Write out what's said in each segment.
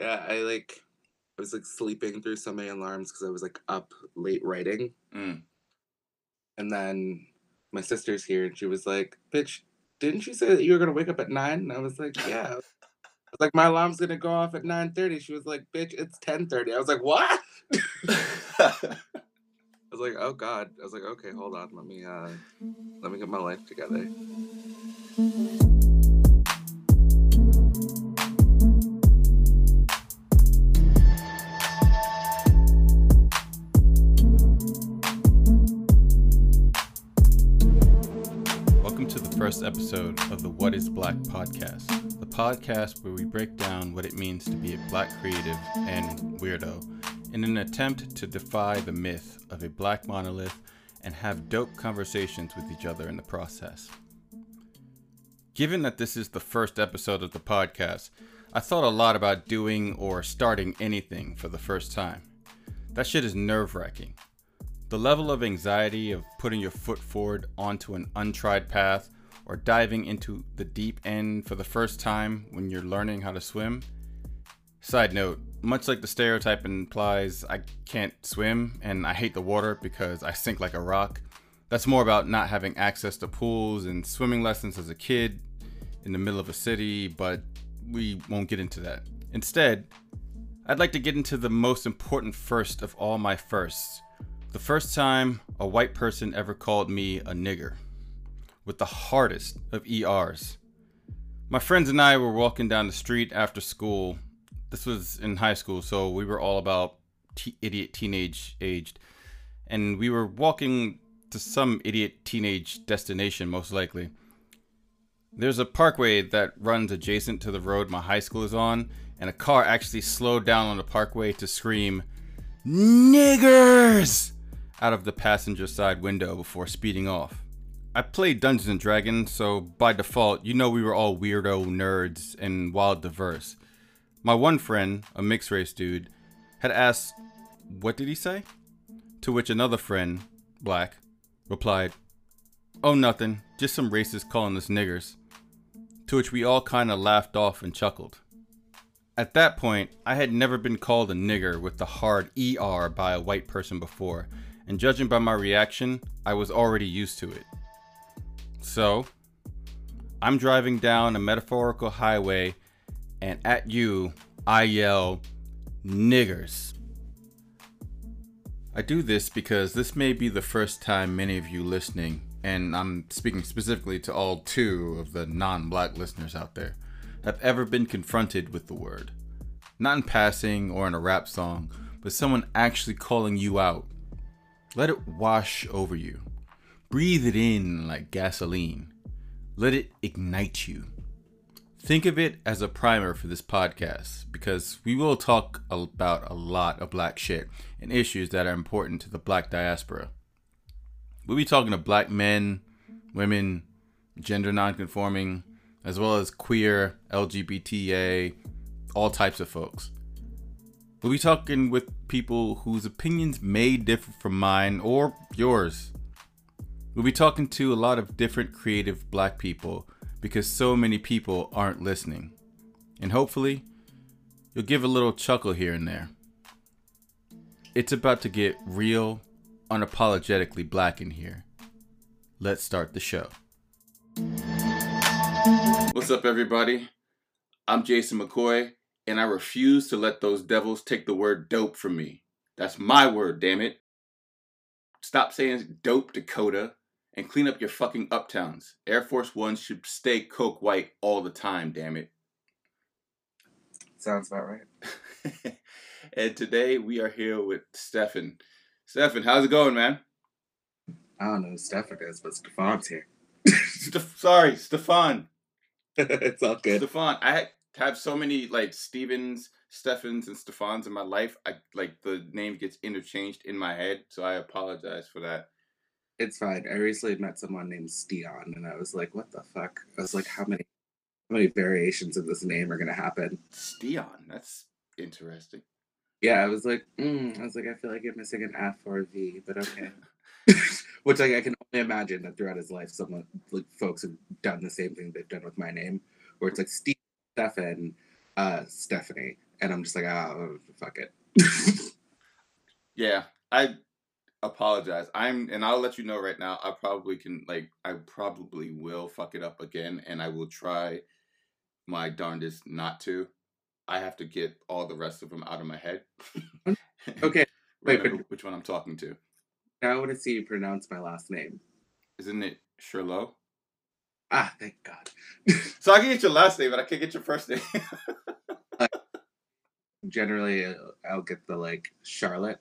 Yeah, I like I was like sleeping through so many alarms because I was like up late writing. Mm. And then my sister's here and she was like, Bitch, didn't you say that you were gonna wake up at nine? And I was like, Yeah. I was like, my alarm's gonna go off at 9:30. She was like, bitch, it's 10:30. I was like, what? I was like, oh god. I was like, okay, hold on. Let me uh let me get my life together. Episode of the What is Black podcast, the podcast where we break down what it means to be a black creative and weirdo in an attempt to defy the myth of a black monolith and have dope conversations with each other in the process. Given that this is the first episode of the podcast, I thought a lot about doing or starting anything for the first time. That shit is nerve wracking. The level of anxiety of putting your foot forward onto an untried path or diving into the deep end for the first time when you're learning how to swim. Side note, much like the stereotype implies, I can't swim and I hate the water because I sink like a rock. That's more about not having access to pools and swimming lessons as a kid in the middle of a city, but we won't get into that. Instead, I'd like to get into the most important first of all my firsts the first time a white person ever called me a nigger, with the hardest of ERs. My friends and I were walking down the street after school. This was in high school, so we were all about t- idiot teenage aged. And we were walking to some idiot teenage destination, most likely. There's a parkway that runs adjacent to the road my high school is on, and a car actually slowed down on the parkway to scream, Niggers! out of the passenger side window before speeding off. I played Dungeons and Dragons, so by default, you know we were all weirdo nerds and wild diverse. My one friend, a mixed race dude, had asked, What did he say? To which another friend, black, replied, Oh, nothing, just some racists calling us niggers. To which we all kind of laughed off and chuckled. At that point, I had never been called a nigger with the hard ER by a white person before, and judging by my reaction, I was already used to it. So, I'm driving down a metaphorical highway, and at you, I yell, niggers. I do this because this may be the first time many of you listening, and I'm speaking specifically to all two of the non black listeners out there, have ever been confronted with the word. Not in passing or in a rap song, but someone actually calling you out let it wash over you. Breathe it in like gasoline. Let it ignite you. Think of it as a primer for this podcast because we will talk about a lot of black shit and issues that are important to the black diaspora. We'll be talking to black men, women, gender nonconforming, as well as queer, LGBTA, all types of folks. We'll be talking with people whose opinions may differ from mine or yours. We'll be talking to a lot of different creative black people because so many people aren't listening. And hopefully, you'll give a little chuckle here and there. It's about to get real, unapologetically black in here. Let's start the show. What's up, everybody? I'm Jason McCoy and I refuse to let those devils take the word dope from me. That's my word, damn it. Stop saying dope, Dakota, and clean up your fucking uptowns. Air Force One should stay coke white all the time, damn it. Sounds about right. and today we are here with Stefan. Stefan, how's it going, man? I don't know who Stefan is, but Stefan's here. Stef- sorry, Stefan. it's all good. Stefan, I have so many like Stevens, Stefans, and Stefans in my life. I like the name gets interchanged in my head, so I apologize for that. It's fine. I recently met someone named Steon, and I was like, "What the fuck?" I was like, "How many, how many variations of this name are gonna happen?" Steon, that's interesting. Yeah, I was like, mm, I was like, I feel like you're missing an F or a V, but okay. Which like I can only imagine that throughout his life, someone like folks have done the same thing they've done with my name, where it's like Steve Stefan, uh, Stephanie, and I'm just like, oh, fuck it. yeah, I apologize. I'm, and I'll let you know right now. I probably can, like, I probably will fuck it up again, and I will try my darndest not to. I have to get all the rest of them out of my head. okay, wait, but which one I'm talking to? Now I want to see you pronounce my last name. Isn't it Sherlow? Ah, thank God. so I can get your last name, but I can't get your first name. generally, uh, I'll get the like Charlotte,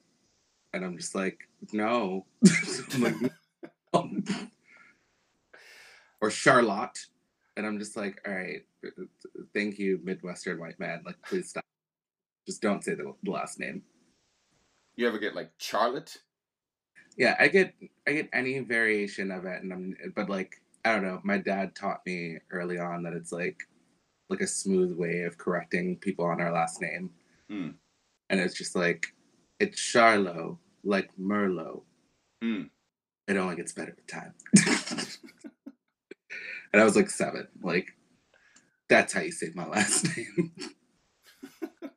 and I'm just like, no. like, no. or Charlotte, and I'm just like, all right, thank you, Midwestern white man. Like, please stop. Just don't say the last name. You ever get like Charlotte? Yeah, I get I get any variation of it, and I'm but like I don't know. My dad taught me early on that it's like like a smooth way of correcting people on our last name, mm. and it's just like it's Charlo, like Merlot. Mm. It only gets better with time. and I was like seven. Like that's how you say my last name.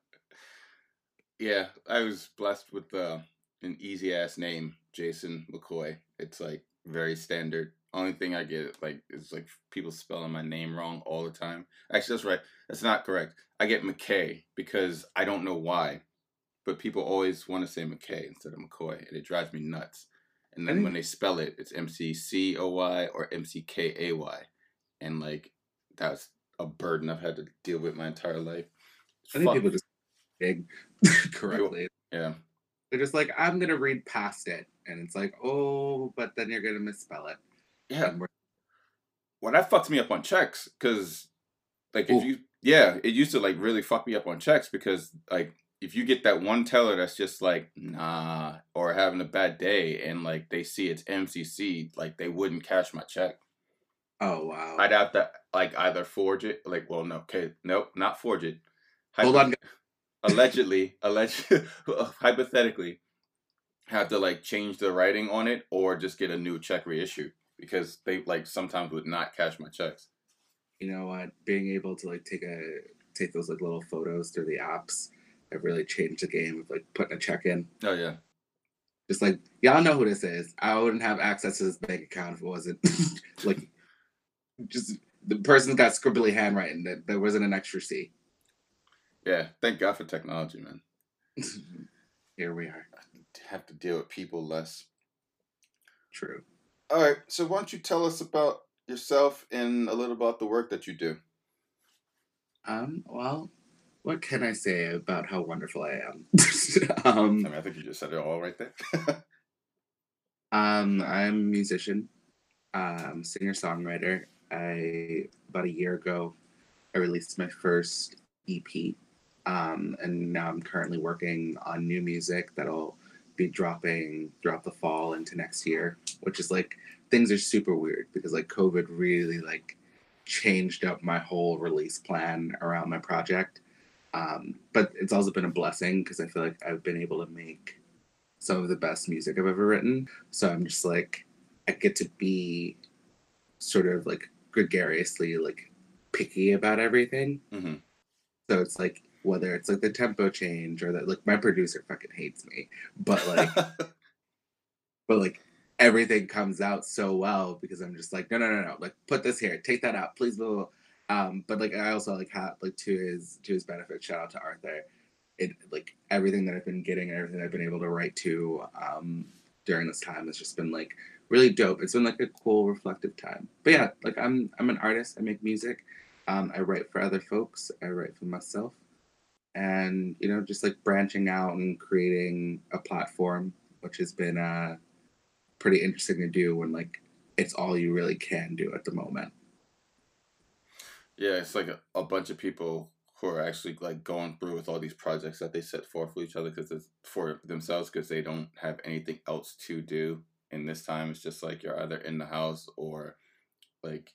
yeah, I was blessed with uh, an easy ass name Jason McCoy. It's like very standard. Only thing I get like is like people spelling my name wrong all the time. Actually, that's right. That's not correct. I get McKay because I don't know why, but people always want to say McKay instead of McCoy, and it drives me nuts. And then when they spell it, it's M C C O Y or M C K A Y, and like that's a burden I've had to deal with my entire life. It's I think people just big correctly. Yeah. They're just like, I'm gonna read past it, and it's like, oh, but then you're gonna misspell it. Yeah. Well, that fucks me up on checks because, like, if Ooh. you, yeah, it used to like really fuck me up on checks because, like, if you get that one teller that's just like nah or having a bad day and like they see it's MCC, like they wouldn't cash my check. Oh wow! I'd have to like either forge it, like, well, no, okay, nope, not forge it. Hold on, allegedly, alleged, hypothetically, have to like change the writing on it or just get a new check reissued because they like sometimes would not cash my checks. You know what? Being able to like take a take those like little photos through the apps have really changed the game of like putting a check in. Oh yeah. Just like y'all know who this is. I wouldn't have access to this bank account if it wasn't like just the person's got scribbly handwriting that there wasn't an extra C. Yeah, thank God for technology, man. Here we are. I have to deal with people less. True. All right, so why don't you tell us about yourself and a little about the work that you do? Um, well, what can I say about how wonderful I am? um, I mean, I think you just said it all right there. um, I'm a musician, um, singer songwriter. I about a year ago, I released my first EP um, and now I'm currently working on new music that'll be dropping throughout the fall into next year, which is like things are super weird because like COVID really like changed up my whole release plan around my project. Um, but it's also been a blessing because I feel like I've been able to make some of the best music I've ever written. So I'm just like, I get to be sort of like gregariously like picky about everything. Mm-hmm. So it's like whether it's like the tempo change or that like my producer fucking hates me but like but like everything comes out so well because i'm just like no no no no like put this here take that out please blah, blah, blah. Um but like i also like have like to his to his benefit shout out to arthur. It like everything that i've been getting and everything i've been able to write to um during this time has just been like really dope. It's been like a cool reflective time. But yeah like i'm i'm an artist. I make music. Um, I write for other folks. I write for myself. And you know just like branching out and creating a platform which has been uh pretty interesting to do when like it's all you really can do at the moment yeah it's like a, a bunch of people who are actually like going through with all these projects that they set forth for each other because it's for themselves because they don't have anything else to do and this time. It's just like you're either in the house or like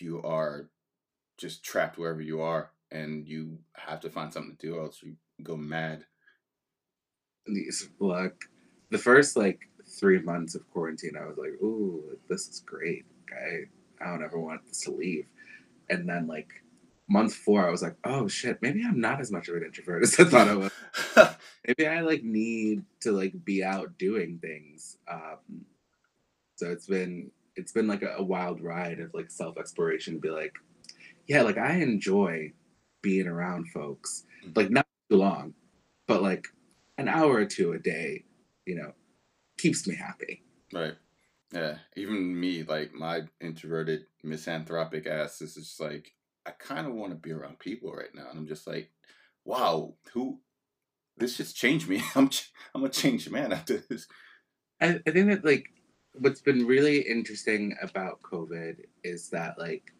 you are just trapped wherever you are and you have to find something to do else you go mad. These like the first like three months of quarantine i was like ooh this is great okay i don't ever want this to leave and then like month four, I was like, oh shit, maybe I'm not as much of an introvert as I thought I was. maybe I like need to like be out doing things. Um, so it's been it's been like a, a wild ride of like self exploration. To be like, yeah, like I enjoy being around folks, Mm. like not too long, but like an hour or two a day, you know, keeps me happy. Right. Yeah. Even me, like my introverted misanthropic ass is just like I kind of want to be around people right now, and I'm just like, wow, who? This just changed me. I'm ch- I'm a changed man after this. I, I think that like what's been really interesting about COVID is that like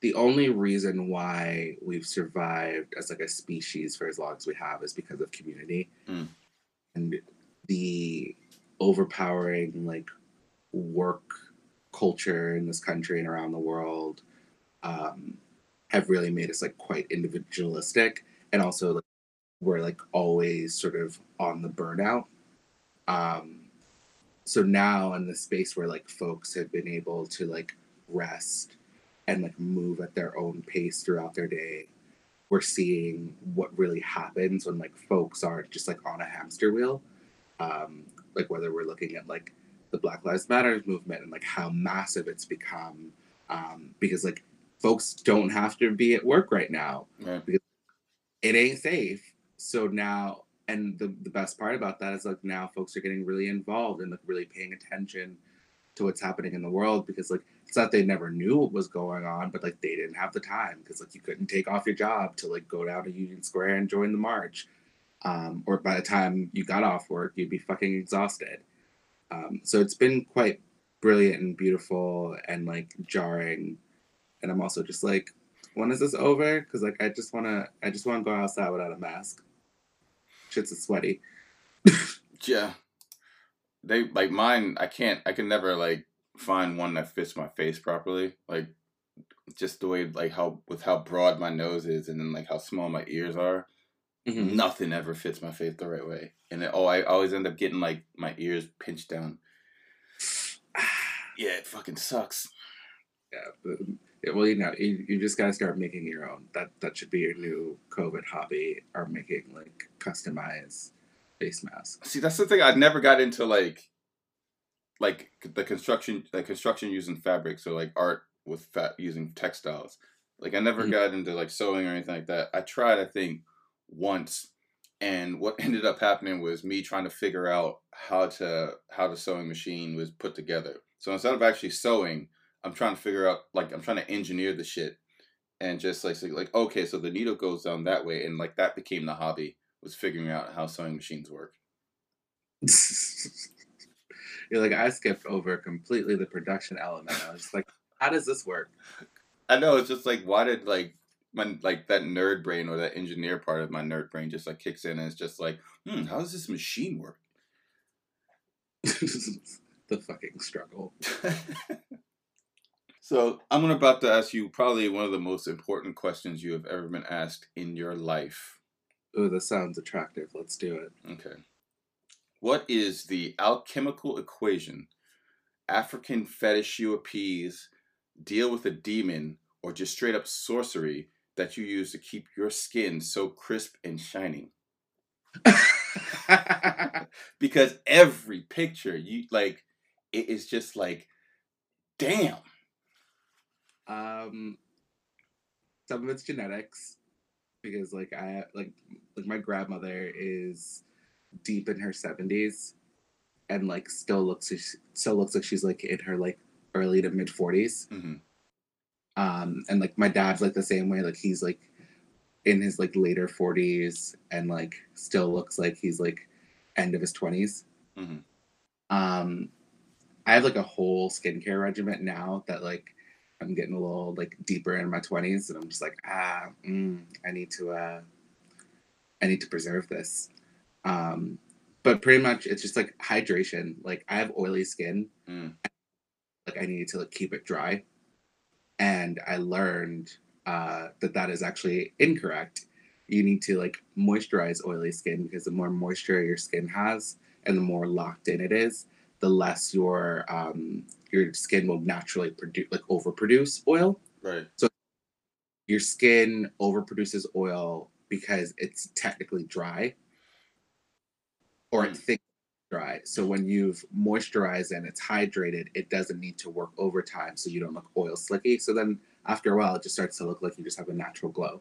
the only reason why we've survived as like a species for as long as we have is because of community Mm. and the overpowering like work culture in this country and around the world um, have really made us like quite individualistic and also like we're like always sort of on the burnout. Um so now in the space where like folks have been able to like rest and like move at their own pace throughout their day we're seeing what really happens when like folks are just like on a hamster wheel. Um like whether we're looking at like the black lives matter movement and like how massive it's become um because like folks don't have to be at work right now Right. it ain't safe. So now, and the, the best part about that is like now folks are getting really involved and like really paying attention to what's happening in the world because like it's not they never knew what was going on, but like they didn't have the time because like you couldn't take off your job to like go down to Union Square and join the march. Um, or by the time you got off work, you'd be fucking exhausted. Um, so it's been quite brilliant and beautiful and like jarring. And I'm also just like, when is this over? Because like I just wanna I just wanna go outside without a mask. Shit's sweaty. Yeah. They like mine. I can't. I can never like find one that fits my face properly. Like just the way like how with how broad my nose is, and then like how small my ears are. Mhm. Nothing ever fits my face the right way, and then, oh, I always end up getting like my ears pinched down. Yeah, it fucking sucks. yeah, but, yeah, well, you know, you, you just gotta start making your own. That that should be your new COVID hobby, or making like customized face masks. See, that's the thing. I never got into like, like the construction, like construction using fabric. So like art with fat using textiles. Like I never Mhm. got into like sewing or anything like that. I tried, I think, once, and what ended up happening was me trying to figure out how to how the sewing machine was put together. So instead of actually sewing, I'm trying to figure out like I'm trying to engineer the shit, and just like say, like okay, so the needle goes down that way, and like that became the hobby was figuring out how sewing machines work. You're like I skipped over completely the production element. I was just like, how does this work? I know it's just like why did like my like that nerd brain or that engineer part of my nerd brain just like kicks in and it's just like, hmm, how does this machine work? the fucking struggle. so I'm about to ask you probably one of the most important questions you have ever been asked in your life. Oh, this sounds attractive. Let's do it. Okay. What is the alchemical equation? African fetish you appease, deal with a demon, or just straight up sorcery that you use to keep your skin so crisp and shining? because every picture you like it is just like damn Um, some of it's genetics, because like I like like my grandmother is deep in her seventies, and like still looks still looks like she's like in her like early to mid forties. hmm Um, and like my dad's like the same way. Like he's like in his like later forties, and like still looks like he's like end of his twenties. hmm Um, I have like a whole skincare regimen now that like I'm getting a little like deeper in my twenties, and I'm just like, ah, mm, I need to, uh, I need to preserve this. Um, but pretty much it's just like hydration. Like I have oily skin, Mm. like I need to like keep it dry, and I learned uh, that that is actually incorrect. You need to like moisturize oily skin because the more moisture your skin has, and the more locked in it is, the less your um, your skin will naturally produce like overproduce oil. right So your skin overproduces oil because it's technically dry or it Mm. thinks dry. So when you've moisturized and it's hydrated, it doesn't need to work overtime so you don't look oil slicky. So then after a while, it just starts to look like you just have a natural glow.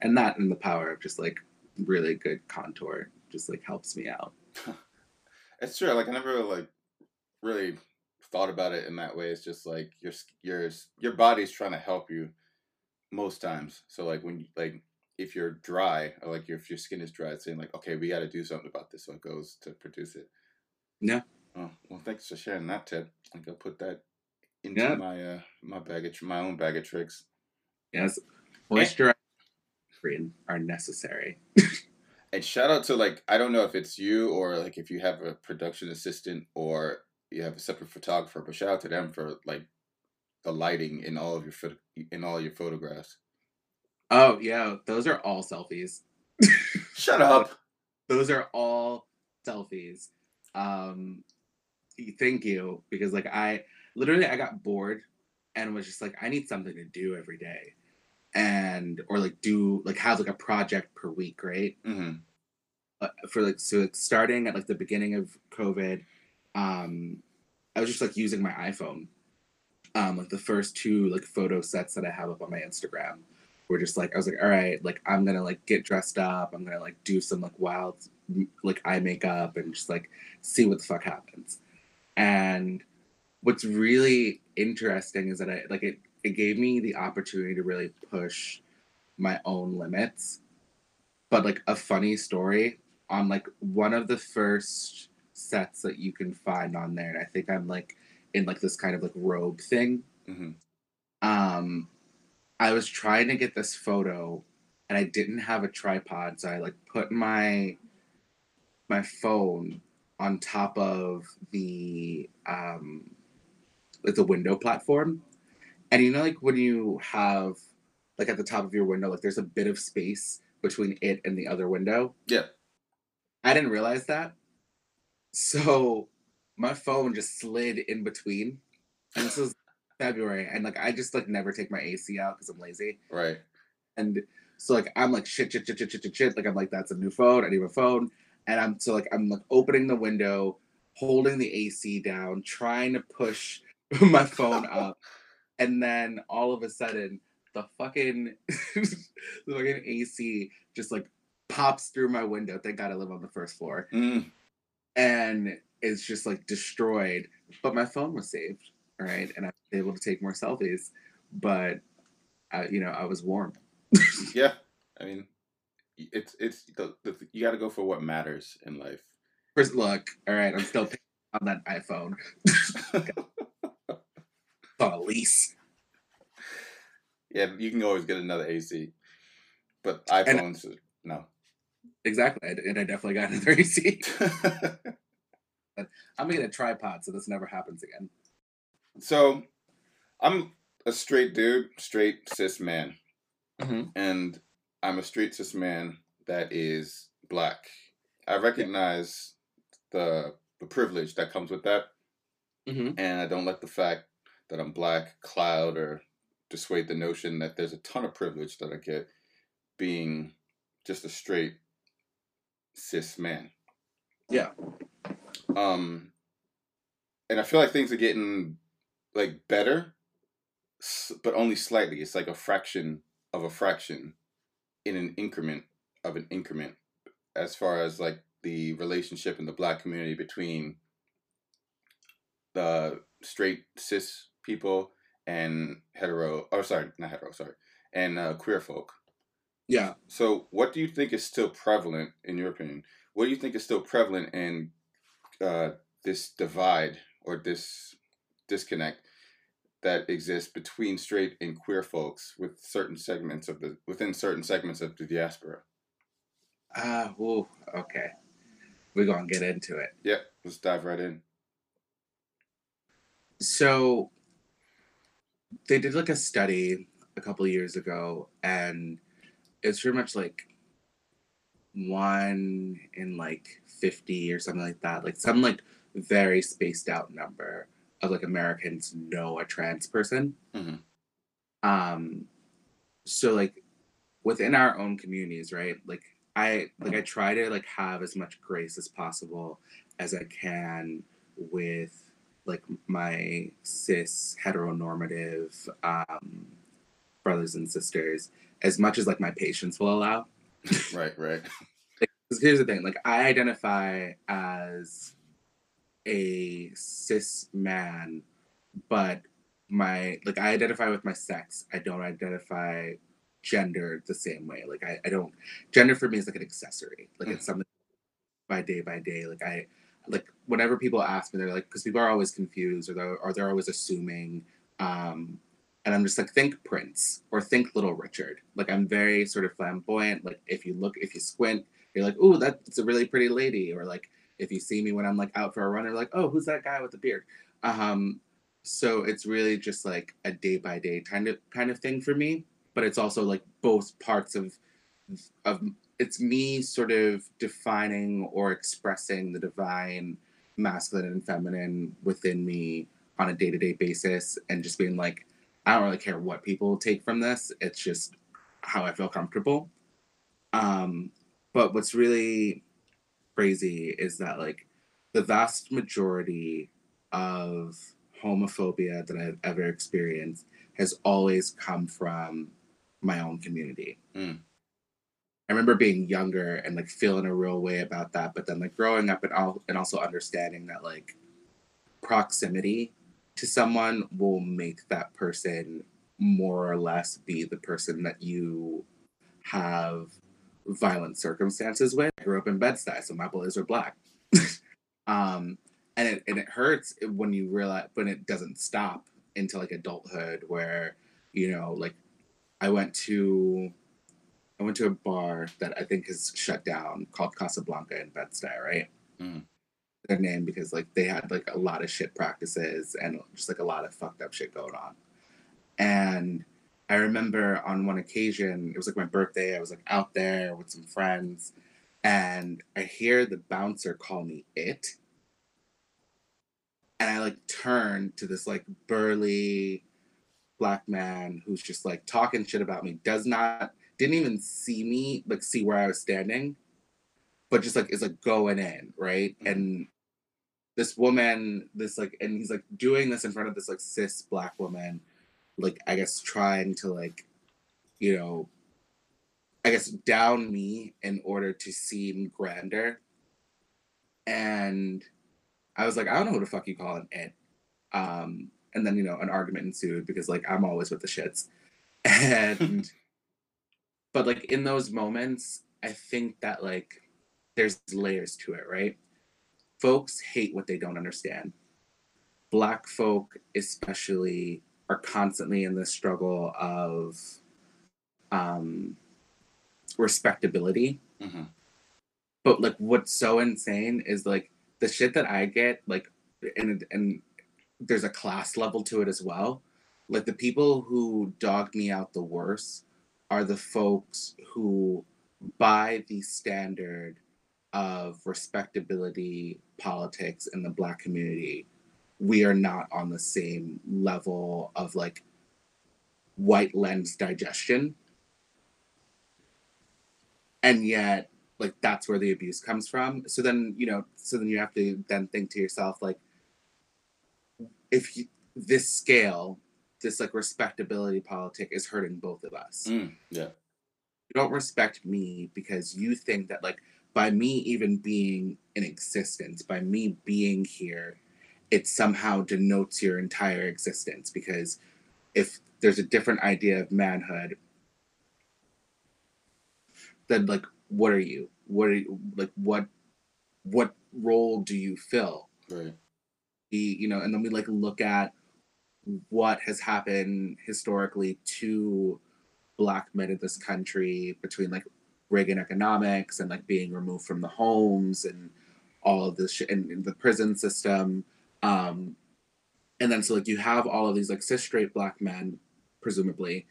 And that and the power of just like really good contour just like helps me out. It's true. Like I never like really thought about it in that way. It's just like your your your body's trying to help you most times. So like when you- like if you're dry or like if your skin is dry, it's saying like okay, we got to do something about this, so it goes to produce it. Yeah. Oh well, thanks for sharing that tip. I will put that into my uh my bag of my own bag of tricks. Yes. Moisturizer cream are necessary. And shout out to like I don't know if it's you or like if you have a production assistant or you have a separate photographer, but shout out to them for like the lighting in all of your in all your photographs. Oh yeah, those are all selfies. Shut up. Those are all selfies. Um thank you because like I literally I got bored and was just like I need something to do every day. And or like do like have like a project per week, right? hmm uh, for like so like starting at like the beginning of COVID, um, I was just like using my iPhone. Um, like the first two like photo sets that I have up on my Instagram were just like I was like, all right, like I'm gonna like get dressed up. I'm gonna like do some like wild like eye makeup and just like see what the fuck happens. And what's really interesting is that I like it. It gave me the opportunity to really push my own limits but like a funny story on like one of the first sets that you can find on there and i think i'm like in like this kind of like robe thing hmm um i was trying to get this photo and i didn't have a tripod so i like put my my phone on top of the um like the window platform and you know like when you have like at the top of your window like there's a bit of space between it and the other window Yeah. i didn't realize that so my phone just slid in between and this was february and like i just like never take my ac out because i'm lazy Right. and so like I'm like shit, shit, shit, shit, shit, shit, shit. Like I'm like, that's a new phone. I need a phone. And I'm so like I'm like opening the window, holding the AC down, trying to push my phone up. And then all of a sudden the fucking the fucking AC just like pops through my window. Thank God I live on the first floor. Mm. And it's just like destroyed. But my phone was saved. Right. And I was able to take more selfies. But I, you know, I was warm. Yeah. I mean, it's it's the, the you got to go for what matters in life. First, look, all right, I'm still on that iPhone. On a lease. yeah, you can always get another AC, but And- iPhones no. Exactly, and I definitely got another AC. I'm gonna get a tripod so this never happens again. so, I'm a straight dude, straight cis man. Mhm. and I'm a straight cis man that is black. I recognize the the privilege that comes with that, Mm-hmm. and I don't let the fact that I'm black cloud or dissuade the notion that there's a ton of privilege that I get being just a straight cis man. Yeah. Um, and I feel like things are getting like better, but only slightly. It's like a fraction of a fraction in an increment of an increment as far as like the relationship in the black community between the straight cis people and hetero or sorry not hetero sorry and uh, queer folk Yeah. so what do you think is still prevalent in your opinion what do you think is still prevalent in uh, this divide or this disconnect that exists between straight and queer folks with certain segments of the within certain segments of the diaspora Ah, whoa. Okay. We're gonna get into it. yeah let's dive right in So they did like a study a couple of years ago, and it's pretty much like one in like 50 or something like that. Like some like very spaced out number of like Americans know a trans person. Mhm. Um so like within our own communities, right? Like I like I try to like have as much grace as possible as I can with like my cis heteronormative um brothers and sisters as much as like my patience will allow. right, right. Because here's the thing, like I identify as a cis man, but my like I identify with my sex. I don't identify gender the same way. Like I, I don't gender for me is like an accessory. Like it's something by day by day. Like I like whenever people ask me, they're like, because people are always confused or they're or they're always assuming. Um, and I'm just like, think Prince or think Little Richard. Like I'm very sort of flamboyant. Like if you look, if you squint, you're like, oh, that's a really pretty lady. Or like if you see me when I'm like out for a run, you're like, oh, who's that guy with the beard? Um, so it's really just like a day by day kind of kind of thing for me. But it's also like both parts of of it's me sort of defining or expressing the divine masculine and feminine within me on a day-to-day basis and just being like I don't really care what people take from this. It's just how I feel comfortable. Um, but what's really crazy is that like the vast majority of homophobia that I've ever experienced has always come from my own community. Mm. I remember being younger and like feeling a real way about that, but then like growing up and all and also understanding that like proximity to someone will make that person more or less be the person that you have violent circumstances with. I grew up in Bed-Stuy, so my boys are black. um, and it and it hurts when you realize when it doesn't stop into like adulthood where, you know, like I went to I went to a bar that I think is shut down called Casablanca in Bed-Stuy, right? Mm their name because like they had like a lot of shit practices and just like a lot of fucked up shit going on. And I remember on one occasion, it was like my birthday, I was like out there with some friends, and I hear the bouncer call me it. And I like turn to this like burly black man who's just like talking shit about me, does not didn't even see me, like see where I was standing, but just like is like going in, right? Mm-hmm. And this woman, this like, and he's like doing this in front of this like cis black woman, like I guess trying to like, you know, I guess down me in order to seem grander. And I was like, I don't know who the fuck you call an it. Um, and then you know an argument ensued because like I'm always with the shits, and but like in those moments, I think that like there's layers to it, right? folks hate what they don't understand. Black folk, especially, are constantly in the struggle of um, respectability. Mm-hmm. But like, what's so insane is like the shit that I get, like, and and there's a class level to it as well. Like the people who dog me out the worst are the folks who, by the standard of respectability politics in the black community we are not on the same level of like white lens digestion. And yet like that's where the abuse comes from. So then you know so then you have to then think to yourself like if you, this scale this like respectability politic is hurting both of us. Mm, yeah. You don't respect me because you think that like by me even being in existence, by me being here, it somehow denotes your entire existence because if there's a different idea of manhood, then like what are you? What are you like what what role do you fill? Right. The, you know, and then we like look at what has happened historically to black men in this country between like Reagan economics and like being removed from the homes and all of this shit and, the prison system. Um, and then so like you have all of these like cis straight black men, presumably,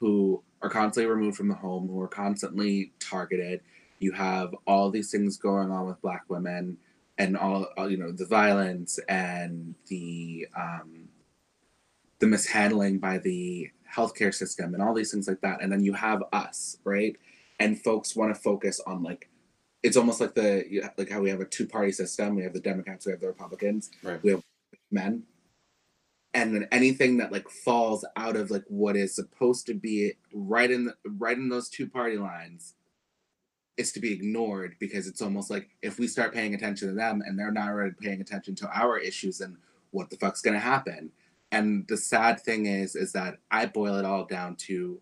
who are constantly removed from the home, who are constantly targeted. You have all these things going on with black women and all, all you know the violence and the um, the mishandling by the healthcare system and all these things like that and then you have us right and folks want to focus on like it's almost like the like how we have a two party system. We have the democrats we have the republicans Right. we have men. And then anything that like falls out of like what is supposed to be right in the, right in those two party lines is to be ignored because it's almost like if we start paying attention to them and they're not already paying attention to our issues then what the fuck's gonna happen? And the sad thing is is that i boil it all down to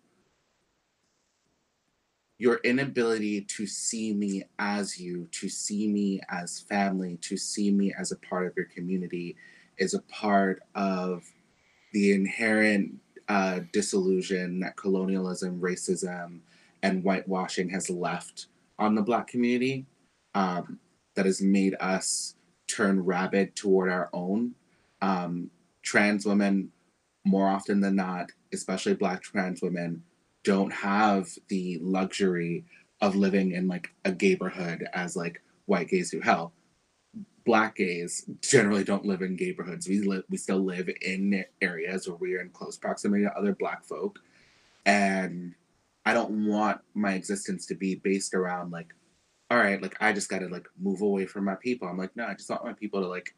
your inability to see me as you to see me as family to see me as a part of your community is a part of the inherent uh, disillusion that colonialism racism and whitewashing has left on the black community um, that has made us turn rabid toward our own. Um, trans women more often than not especially black trans women don't have the luxury of living in like a neighborhood as like white gays do. Hell black gays generally don't live in neighborhoods we live we still live in areas where we are in close proximity to other black folk. And i don't want my existence to be based around like all right like i just gotta like move away from my people. I'm like no i just want my people to like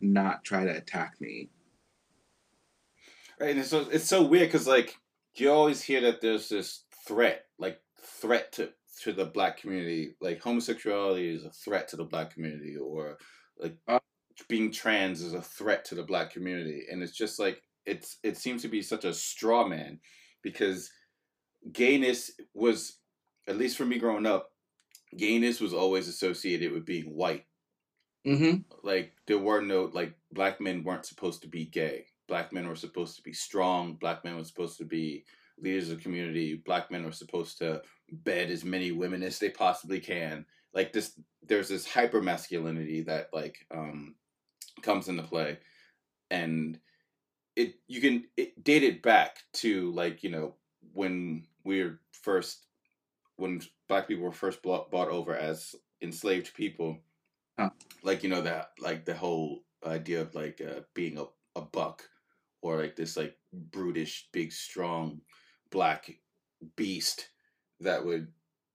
not try to attack me. Right, and so it's so weird because like you always hear that there's this threat, like threat to to the black community, like homosexuality is a threat to the black community, or like Uh. being trans is a threat to the black community, and it's just like it's it seems to be such a straw man because gayness was at least for me growing up, gayness was always associated with being white. Mm-hmm. Like there were no like black men weren't supposed to be gay black men were supposed to be strong black men were supposed to be leaders of the community black men were supposed to bed as many women as they possibly can. Like this there's this hyper masculinity that like um comes into play. And it you can it date it back to like you know when we were first when black people were first bought, bought over as enslaved people. Huh. like you know that like the whole idea of like uh, being a, a buck or like this like brutish big strong black beast that would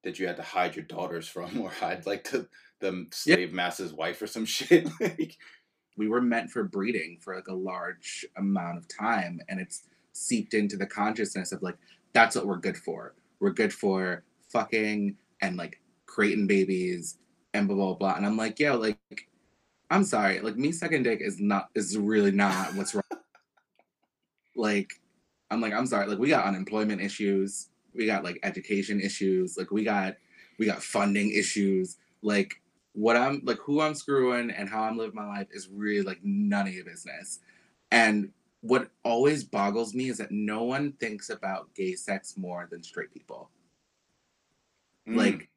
that you had to hide your daughters from or hide like the the slave master's wife or some shit like we were meant for breeding for like a large amount of time and it's seeped into the consciousness of like that's what we're good for. We're good for fucking and like creating babies and blah blah blah and i'm like yo like i'm sorry like me second dick is not is really not what's wrong like i'm like i'm sorry like we got unemployment issues we got like education issues like we got we got funding issues like what I'm like who I'm screwing and how I'm living my life is really like none of your business. And what always boggles me is that no one thinks about gay sex more than straight people. mm, Like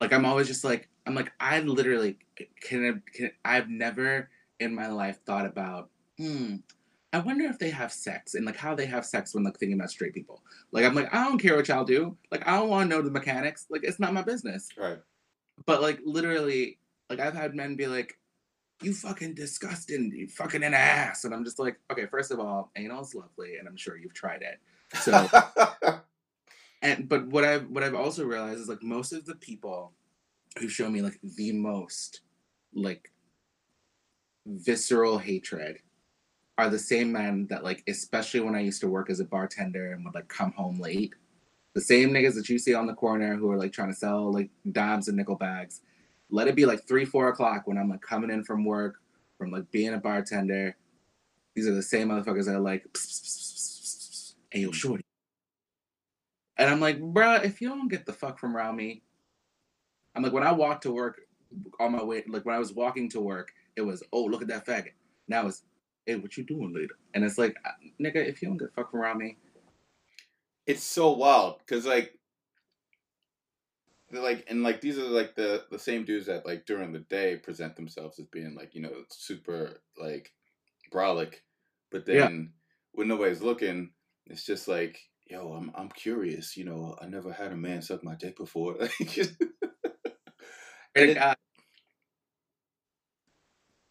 like I'm always just like I'm like I literally can, can I've never in my life thought about hmm I wonder if they have sex and like how they have sex when like thinking about straight people. Like I'm like I don't care what y'all do. Like I don't want to know the mechanics. Like it's not my business. right But like literally, like I've had men be like, "You fucking disgusting, you fucking an ass," and I'm just like, okay, first of all, anal's lovely, and I'm sure you've tried it. So, and but what I've what I've also realized is like most of the people who show me like the most like visceral hatred are the same men that like especially when I used to work as a bartender and would like come home late. The same niggas that you see on the corner who are like trying to sell like dimes and nickel bags. Let it be like three, four o'clock when I'm like coming in from work, from like being a bartender. These are the same motherfuckers that are like, "Psst, psst, psst, psst, psst, psst. hey yo, shorty. And I'm like, bruh, if you don't get the fuck from around me, I'm like, when I walked to work on my way, like when I was walking to work, it was, oh, look at that faggot. Now it's, hey, what you doing later? And it's like, uh, nigga, if you don't get the fuck around me, it's so wild because like they're like and like these are like the the same dudes that like during the day present themselves as being like you know super like brolic but Yeah. then when nobody's looking it's just like yo i'm i'm curious you know i never had a man suck my dick before and, it- uh,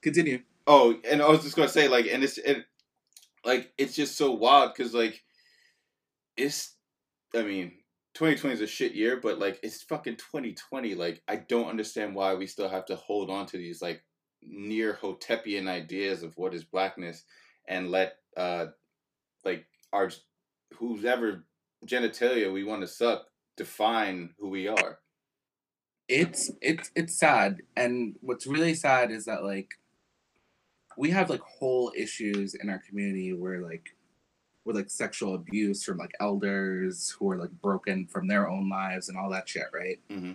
continue. Oh, and I was just gonna say, like, and it's it, like it's just so wild because like it's I mean, 2020 is a shit year, but like it's fucking 2020. Like I don't understand why we still have to hold on to these like near Hotepian ideas of what is blackness and let uh like our who's ever genitalia we want to suck define who we are. It's it's it's sad. And what's really sad is that like we have like whole issues in our community where like with like sexual abuse from like elders who are like broken from their own lives and all that shit, right? Mm-hmm.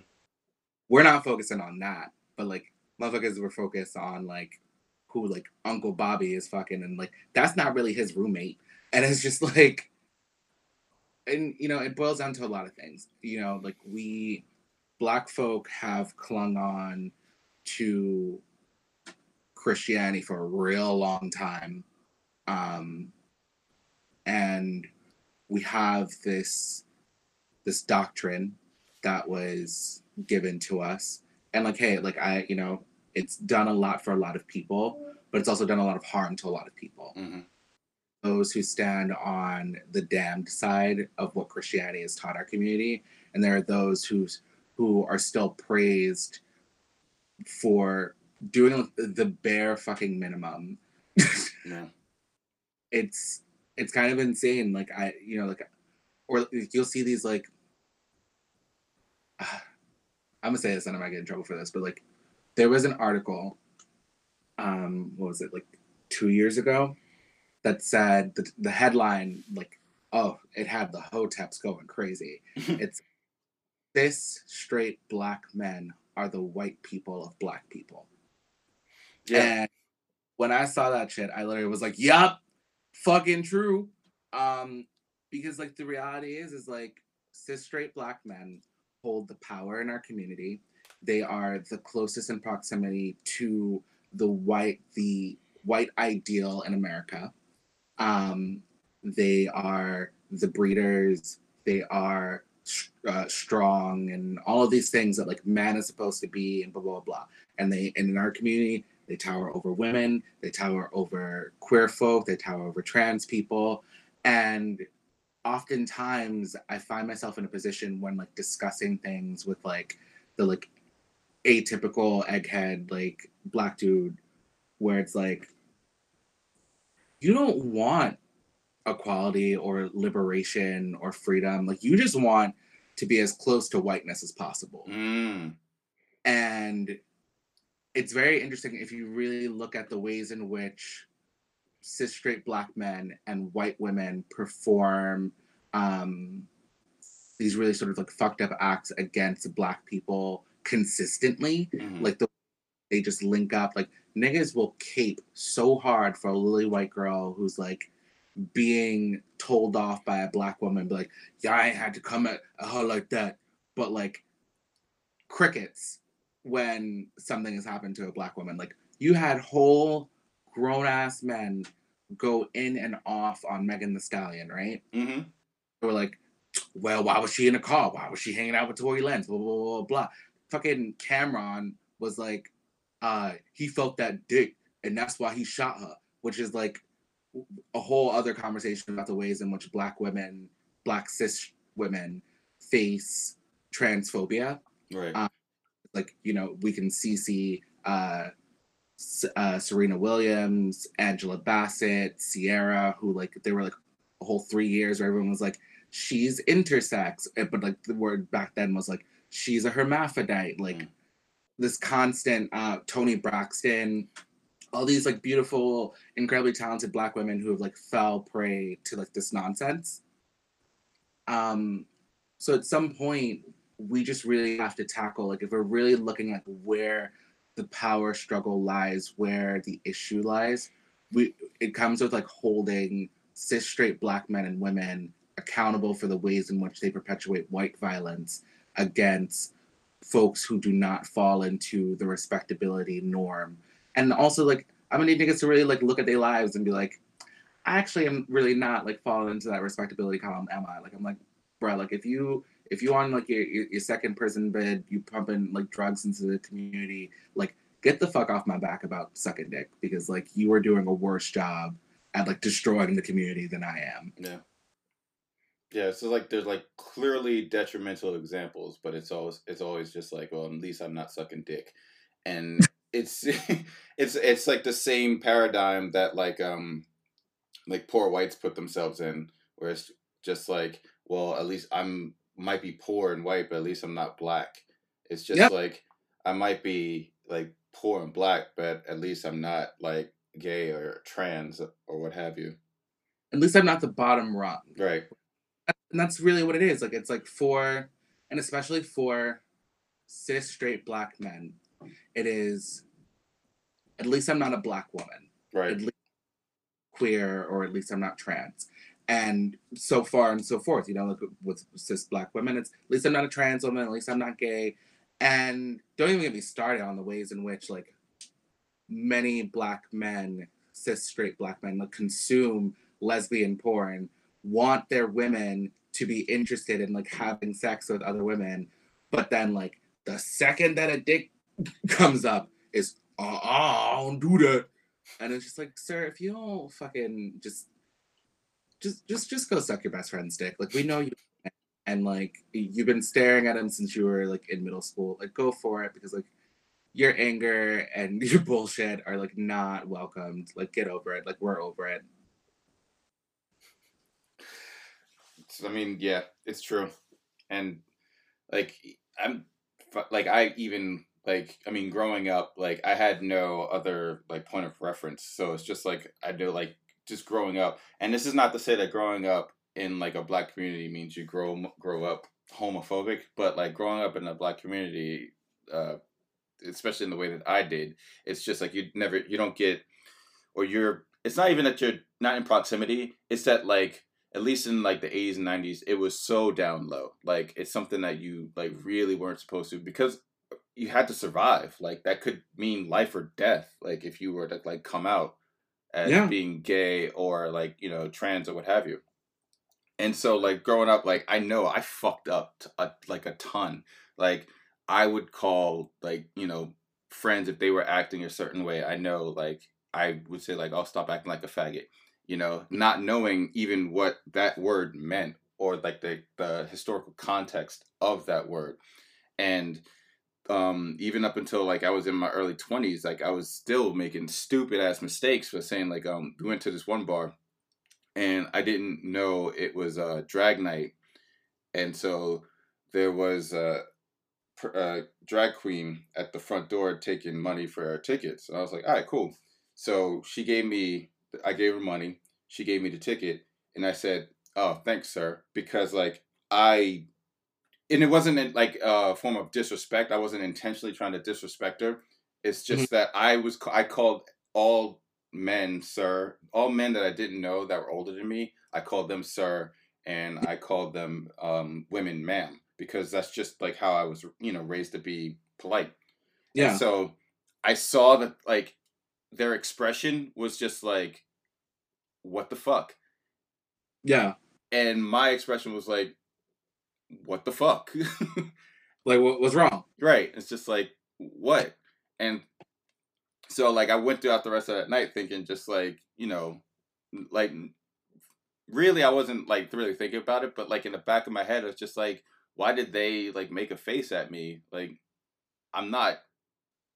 We're not focusing on that, but like motherfuckers were focused on like who like Uncle Bobby is fucking and like that's not really his roommate. And it's just like and you know, it boils down to a lot of things. You know, like we black folk have clung on to Christianity for a real long time. Um, and we have this this doctrine that was given to us and like hey like i you know it's done a lot for a lot of people but it's also done a lot of harm to a lot of people mm-hmm. those who stand on the damned side of what christianity has taught our community and there are those who who are still praised for doing the bare fucking minimum yeah. it's it's kind of insane. Like I, you know, like, or you'll see these like, uh, I'm gonna say this and I might get in trouble for this, but like, there was an article, um, what was it like, two years ago, that said the the headline like, oh, it had the hoteps going crazy. it's this straight black men are the white people of black people. Yeah. And when I saw that shit, I literally was like, "Yup, fucking true. Um, because like the reality is, is like cis straight black men hold the power in our community. They are the closest in proximity to the white, the white ideal in America. Um, they are the breeders. They are uh, strong and all of these things that like man is supposed to be and blah blah blah. And they and in our community, they tower over women, they tower over queer folk, they tower over trans people. And oftentimes I find myself in a position when like discussing things with like the like atypical egghead like black dude where it's like you don't want equality or liberation or freedom like you just want to be as close to whiteness as possible mm. and it's very interesting if you really look at the ways in which cis straight black men and white women perform um, these really sort of like fucked up acts against black people consistently. Mm-hmm. Like the they just link up. Like niggas will cape so hard for a lily white girl who's like being told off by a black woman, be like, yeah, I had to come at her like that. But like crickets when something has happened to a black woman. Like you had whole grown ass men go in and off on Megan Thee Stallion, right? Mm-hmm. They were like, well, why was she in a car? Why was she hanging out with Tory Lanez? Blah, blah, blah, blah. Fucking Cameron was like, uh, he felt that dick and that's why he shot her, which is like a whole other conversation about the ways in which black women, black cis women face transphobia. Right. Um, like you know we can see uh, uh, Serena Williams, Angela Bassett, Ciara, who like they were like a whole three years where everyone was like she's intersex, but like the word back then was like she's a hermaphrodite, like mm. this constant uh, Toni Braxton, all these like beautiful, incredibly talented black women who have like fell prey to like this nonsense. Um, so at some point we just really have to tackle like if we're really looking at where the power struggle lies where the issue lies we it comes with like holding cis straight black men and women accountable for the ways in which they perpetuate white violence against folks who do not fall into the respectability norm. And also like i'm gonna need niggas to really like look at their lives and be like i actually am really not like falling into that respectability column am i? Like i'm like bro like if you if you're on like your, your, your second prison bed, you pumping like drugs into the community, like get the fuck off my back about sucking dick because like you are doing a worse job at like destroying the community than I am. Yeah. Yeah, so like there's like clearly detrimental examples, but it's always it's always just like, well, at least I'm not sucking dick, and it's it's it's like the same paradigm that like um like poor whites put themselves in, where it's just like, well, at least I'm might be poor and white, but at least I'm not black. It's just Yep. like I might be like poor and black, but at least I'm not like gay or trans or what have you. At least I'm not the bottom rung. Right. And that's really what it is. Like it's like for and especially for cis straight black men, it is at least I'm not a black woman. Right. At least queer or at least I'm not trans. And so far and so forth, you know, like with cis black women, it's at least I'm not a trans woman, at least I'm not gay. And don't even get me started on the ways in which like many black men, cis straight black men, like consume lesbian porn, want their women to be interested in like having sex with other women, but then like the second that a dick comes up is uh uh don't do that. And it's just like, sir, if you don't fucking just just just just go suck your best friend's dick. Like we know you and like you've been staring at him since you were like in middle school. Like go for it because like your anger and your bullshit are like not welcomed. Like get over it. Like we're over it. I mean, yeah, it's true, and like I'm like I even like I mean, growing up, like I had no other like point of reference, so it's just like I know like just growing up, and this is not to say that growing up in like a black community means you grow grow up homophobic, but like growing up in a black community, uh, especially in the way that I did, it's just like you never you don't get or you're it's not even that you're not in proximity it's that like at least in like the 80s and 90s it was so down low. Like it's something that you like really weren't supposed to because you had to survive. Like that could mean life or death like if you were to like come out as Yeah. being gay or like you know trans or what have you. And so like growing up like i know i fucked up t- a, like a ton. Like i would call like you know friends if they were acting a certain way i know like i would say like i'll stop acting like a faggot you know not knowing even what that word meant or like the the historical context of that word. And um even up until like i was in my early 20s like i was still making stupid ass mistakes for saying like um we went to this one bar and I didn't know it was a drag night, and so there was a, a drag queen at the front door taking money for our tickets. And I was like, all right, cool. So she gave me, I gave her money. She gave me the ticket, and I said, oh, thanks, sir, because like I, and it wasn't like a form of disrespect. I wasn't intentionally trying to disrespect her. It's just that I was, I called all men, sir. All men that I didn't know that were older than me, I called them sir, and I called them um, women, ma'am, because that's just like how I was, you know, raised to be polite. Yeah. And so I saw that like their expression was just like, what the fuck? yeah. And my expression was like, what the fuck? Like what was wrong? Right. It's just like, what? And so like I went throughout the rest of that night thinking just like, you know, like really I wasn't like really thinking about it, but like in the back of my head it's just like, why did they like make a face at me? Like I'm not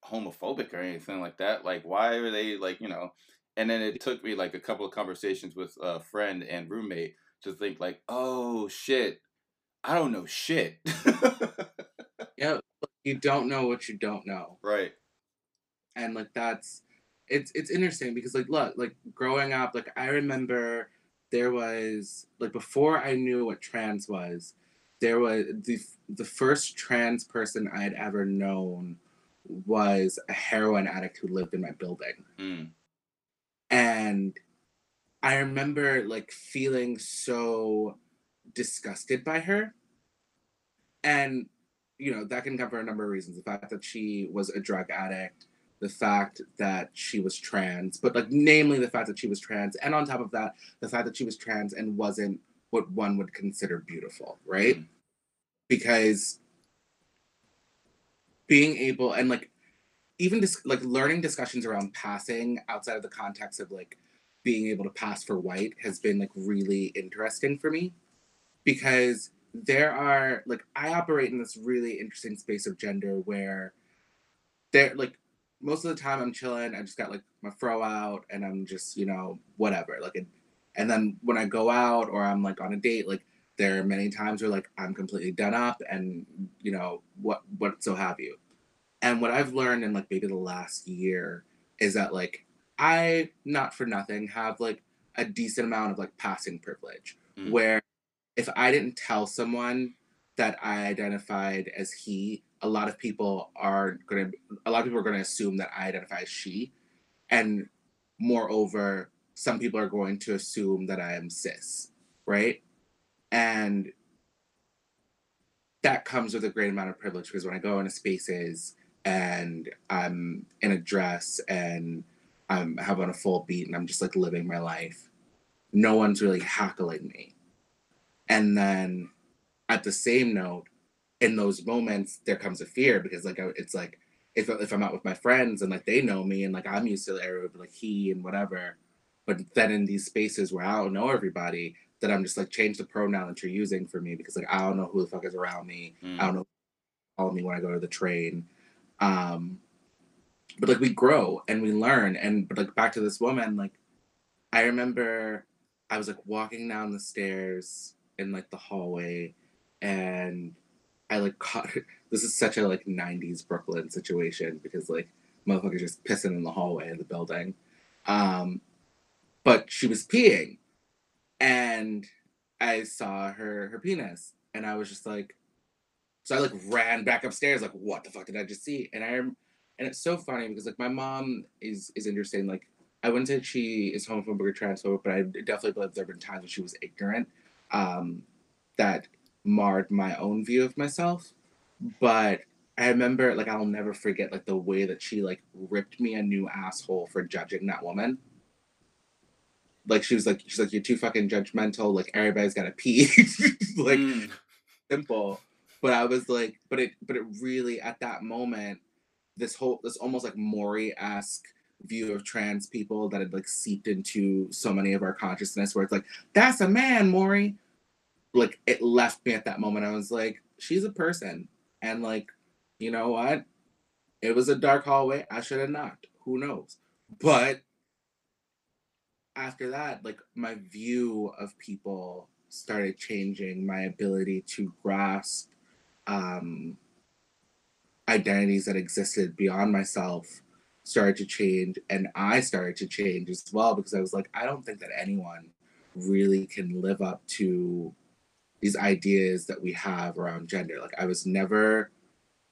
homophobic or anything like that. Like why are they like, you know, and then it took me like a couple of conversations with a friend and roommate to think like, oh shit, I don't know shit. Yeah. You don't know what you don't know. right. and like that's it's it's interesting because like look like growing up like i remember there was like before i knew what trans was there was the the first trans person i had ever known was a heroin addict who lived in my building Mm. and i remember like feeling so disgusted by her. And you know that can come for a number of reasons. The fact that she was a drug addict the fact that she was trans but like namely the fact that she was trans and on top of that the fact that she was trans and wasn't what one would consider beautiful right? Mm. because being able and like even dis- like learning discussions around passing outside of the context of like being able to pass for white has been like really interesting for me because there are like I operate in this really interesting space of gender where there like most of the time I'm chilling, I just got like my fro out and I'm just, you know, whatever. Like it, and then when I go out or I'm like on a date, like there are many times where like I'm completely done up and you know, what what so have you. And what I've learned in like maybe the last year is that like I not for nothing have like a decent amount of like passing privilege mm. where if I didn't tell someone that I identified as he, a lot of people are gonna a lot of people are gonna assume that I identify as she. And moreover, some people are going to assume that I am cis, right? And that comes with a great amount of privilege because when I go into spaces and I'm in a dress and I'm having a full beat and I'm just like living my life, no one's really hackling me and then at the same note in those moments there comes a fear because like it's like if, if i'm out with my friends and like they know me and like i'm used to the area of like he and whatever but then in these spaces where i don't know everybody that i'm just like change the pronoun that you're using for me because like i don't know who the fuck is around me. Mm. i don't know follow me when i go to the train. Um but like we grow and we learn. And but like back to this woman like i remember i was like walking down the stairs in like the hallway and I like caught this is such a like 90s Brooklyn situation because like motherfuckers just pissing in the hallway of the building. Um but she was peeing and I saw her her penis and I was just like so I like ran back upstairs like what the fuck did I just see? And I and it's so funny because like my mom is is interesting like I wouldn't say she is homophobic or transphobic, but I definitely believe there have been times when she was ignorant um, that marred my own view of myself. But I remember, like, I'll never forget, like, the way that she, like, ripped me a new asshole for judging that woman. Like, she was like, she's like, you're too fucking judgmental. Like, everybody's got to pee. like, mm. simple. But I was like, but it, but it really, at that moment, this whole, this almost like Maury esque view of trans people that had like seeped into so many of our consciousness where it's like that's a man maury like it left me at that moment. I was like she's a person. And like you know what? It was a dark hallway. I should have knocked. Who knows? But after that like my view of people started changing. My ability to grasp um identities that existed beyond myself started to change and I started to change as well because I was like, I don't think that anyone really can live up to these ideas that we have around gender. Like I was never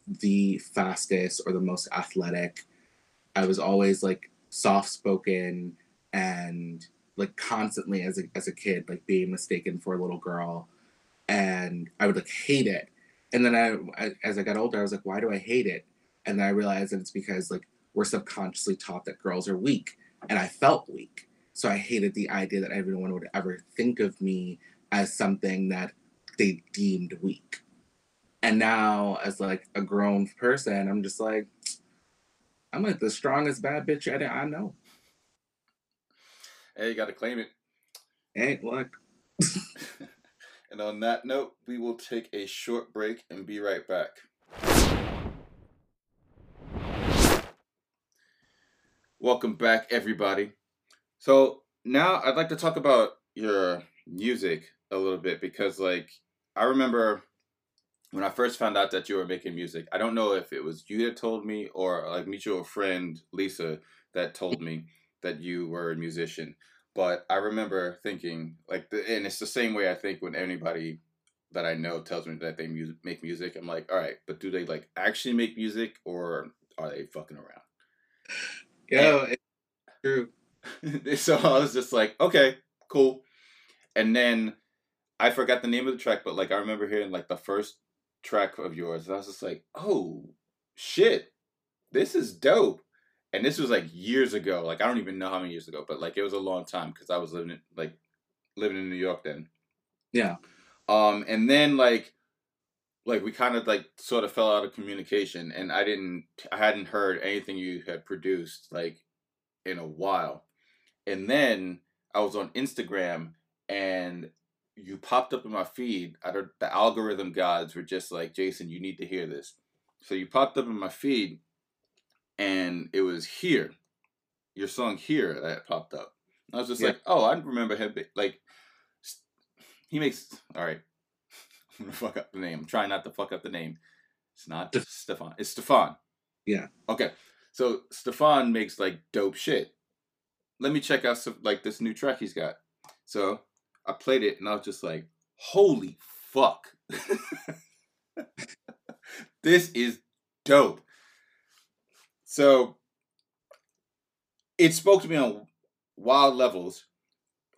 the fastest or the most athletic. I was always like soft spoken and like constantly as a as a kid, like being mistaken for a little girl. And I would like hate it. And then I, I as I got older, I was like, why do I hate it? And then I realized that it's because like we're subconsciously taught that girls are weak. And I felt weak. So I hated the idea that everyone would ever think of me as something that they deemed weak. And now, as like a grown person, I'm just like, I'm like the strongest bad bitch I know. Hey, you got to claim it. Ain't look. and on that note, we will take a short break and be right back. Welcome back, everybody. So now I'd like to talk about your music a little bit because, like, I remember when I first found out that you were making music. I don't know if it was you that told me or like mutual friend Lisa that told me that you were a musician. But I remember thinking like, the, and it's the same way I think when anybody that I know tells me that they mu- make music. I'm like, all right, but do they like actually make music or are they fucking around? Yeah, true. so I was just like, okay, cool. And then I forgot the name of the track, but like I remember hearing like the first track of yours, and I was just like, oh shit, this is dope. And this was like years ago. Like I don't even know how many years ago, but like it was a long time because I was living in, like living in New York then. Yeah. Um, and then like like we kind of like sort of fell out of communication and i didn't i hadn't heard anything you had produced like in a while and then i was on instagram and you popped up in my feed. I don't, the algorithm gods were just like, Jason, you need to hear this. So you popped up in my feed, and it was here, your song here that popped up. I was just yeah. like, oh, I remember him. Like, he makes all right. I'm gonna fuck up the name. I'm trying not to fuck up the name. It's not Stefan. Stefan. It's Stefan. Yeah. Okay. So Stefan makes like dope shit. Let me check out some like this new track he's got. So I played it and I was just like, holy fuck. this is dope. So it spoke to me on wild levels.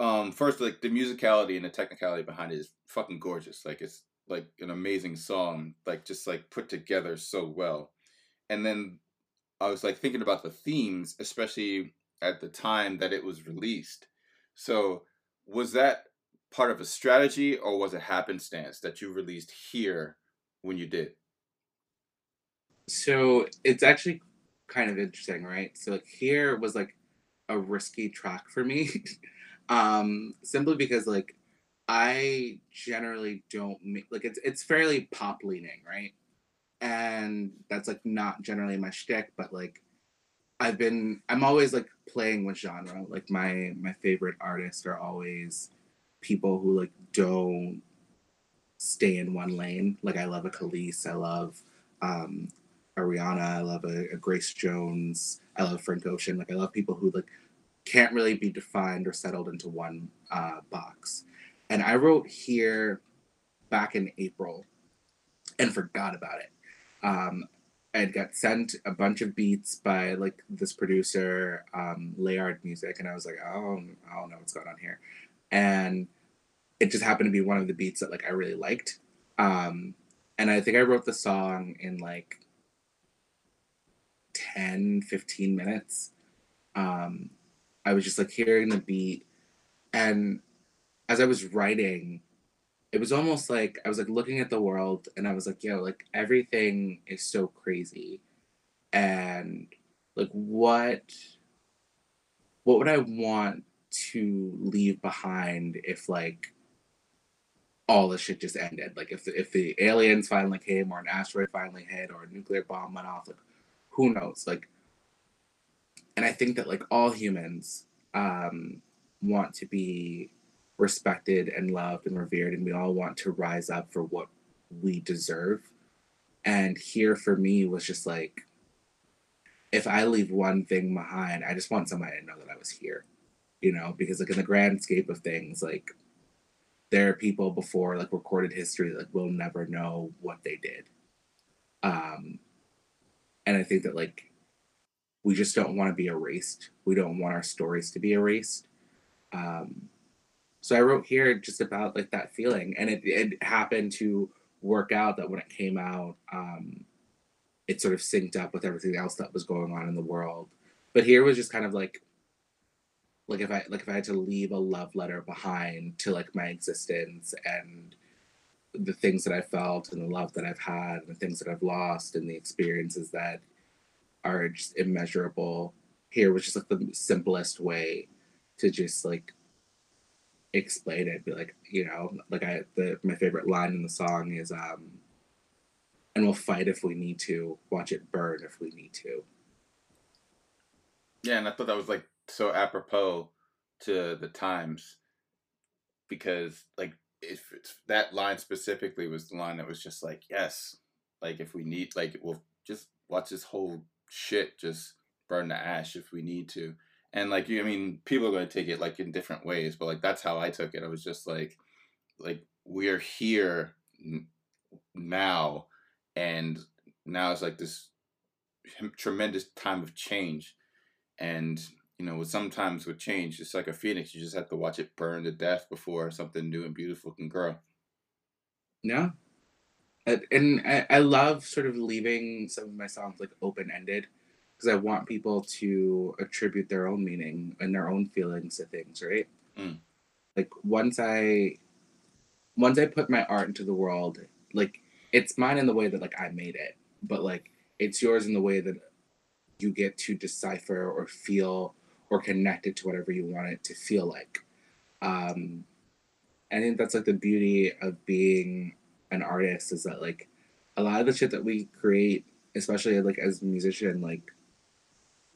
Um, first, like the musicality and the technicality behind it is fucking gorgeous. Like it's like an amazing song, like just like put together so well. And then I was like thinking about the themes, especially at the time that it was released. So was that part of a strategy or was it happenstance that you released here when you did? So it's actually kind of interesting, right? So like here was like a risky track for me. um simply because like I generally don't make like it's it's fairly pop leaning, right? And that's like not generally my shtick, but like I've been I'm always like playing with genre. Like my my favorite artists are always people who like don't stay in one lane. Like I love a Kelis, I love um Ariana, I love a, a Grace Jones, I love Frank Ocean. Like I love people who like can't really be defined or settled into one uh, box. And I wrote here back in April and forgot about it. Um, I got sent a bunch of beats by like this producer, um, Layard Music, and I was like, oh, I don't know what's going on here. And it just happened to be one of the beats that like I really liked. Um, and I think I wrote the song in like 10, 15 minutes. Um, I was just like hearing the beat. And as I was writing, it was almost like I was like looking at the world and I was like, yo, like everything is so crazy. And like what what would I want to leave behind if like all this shit just ended? Like if the, if the aliens finally came or an asteroid finally hit or a nuclear bomb went off, like who knows? Like and I think that like all humans um want to be respected and loved and revered and we all want to rise up for what we deserve and here for me was just like if i leave one thing behind i just want somebody to know that i was here you know because like in the grand scape of things like there are people before like recorded history that like, will never know what they did. Um and i think that like we just don't want to be erased. We don't want our stories to be erased. Um so I wrote here just about like that feeling, and it, it happened to work out that when it came out, um, it sort of synced up with everything else that was going on in the world. But here was just kind of like, like if I like if I had to leave a love letter behind to like my existence and the things that I felt and the love that I've had and the things that I've lost and the experiences that are just immeasurable. Here was just like the simplest way to just like explain it be like you know like i the my favorite line in the song is um and we'll fight if we need to watch it burn if we need to yeah and i thought that was like so apropos to the times because like if that line specifically was the line that was just like yes like if we need like we'll just watch this whole shit just burn to ash if we need to. And like you i mean people are going to take it like in different ways but like that's how i took it. I was just like like we're here now and now it's like this tremendous time of change. And you know sometimes with change it's like a phoenix you just have to watch it burn to death before something new and beautiful can grow yeah and I, I love sort of leaving some of my songs like open ended because I want people to attribute their own meaning and their own feelings to things, right? Mm. Like once I once I put my art into the world, like it's mine in the way that like I made it, but like it's yours in the way that you get to decipher or feel or connect it to whatever you want it to feel like. Um I think that's like the beauty of being an artist is that like a lot of the shit that we create, especially like as a musician, like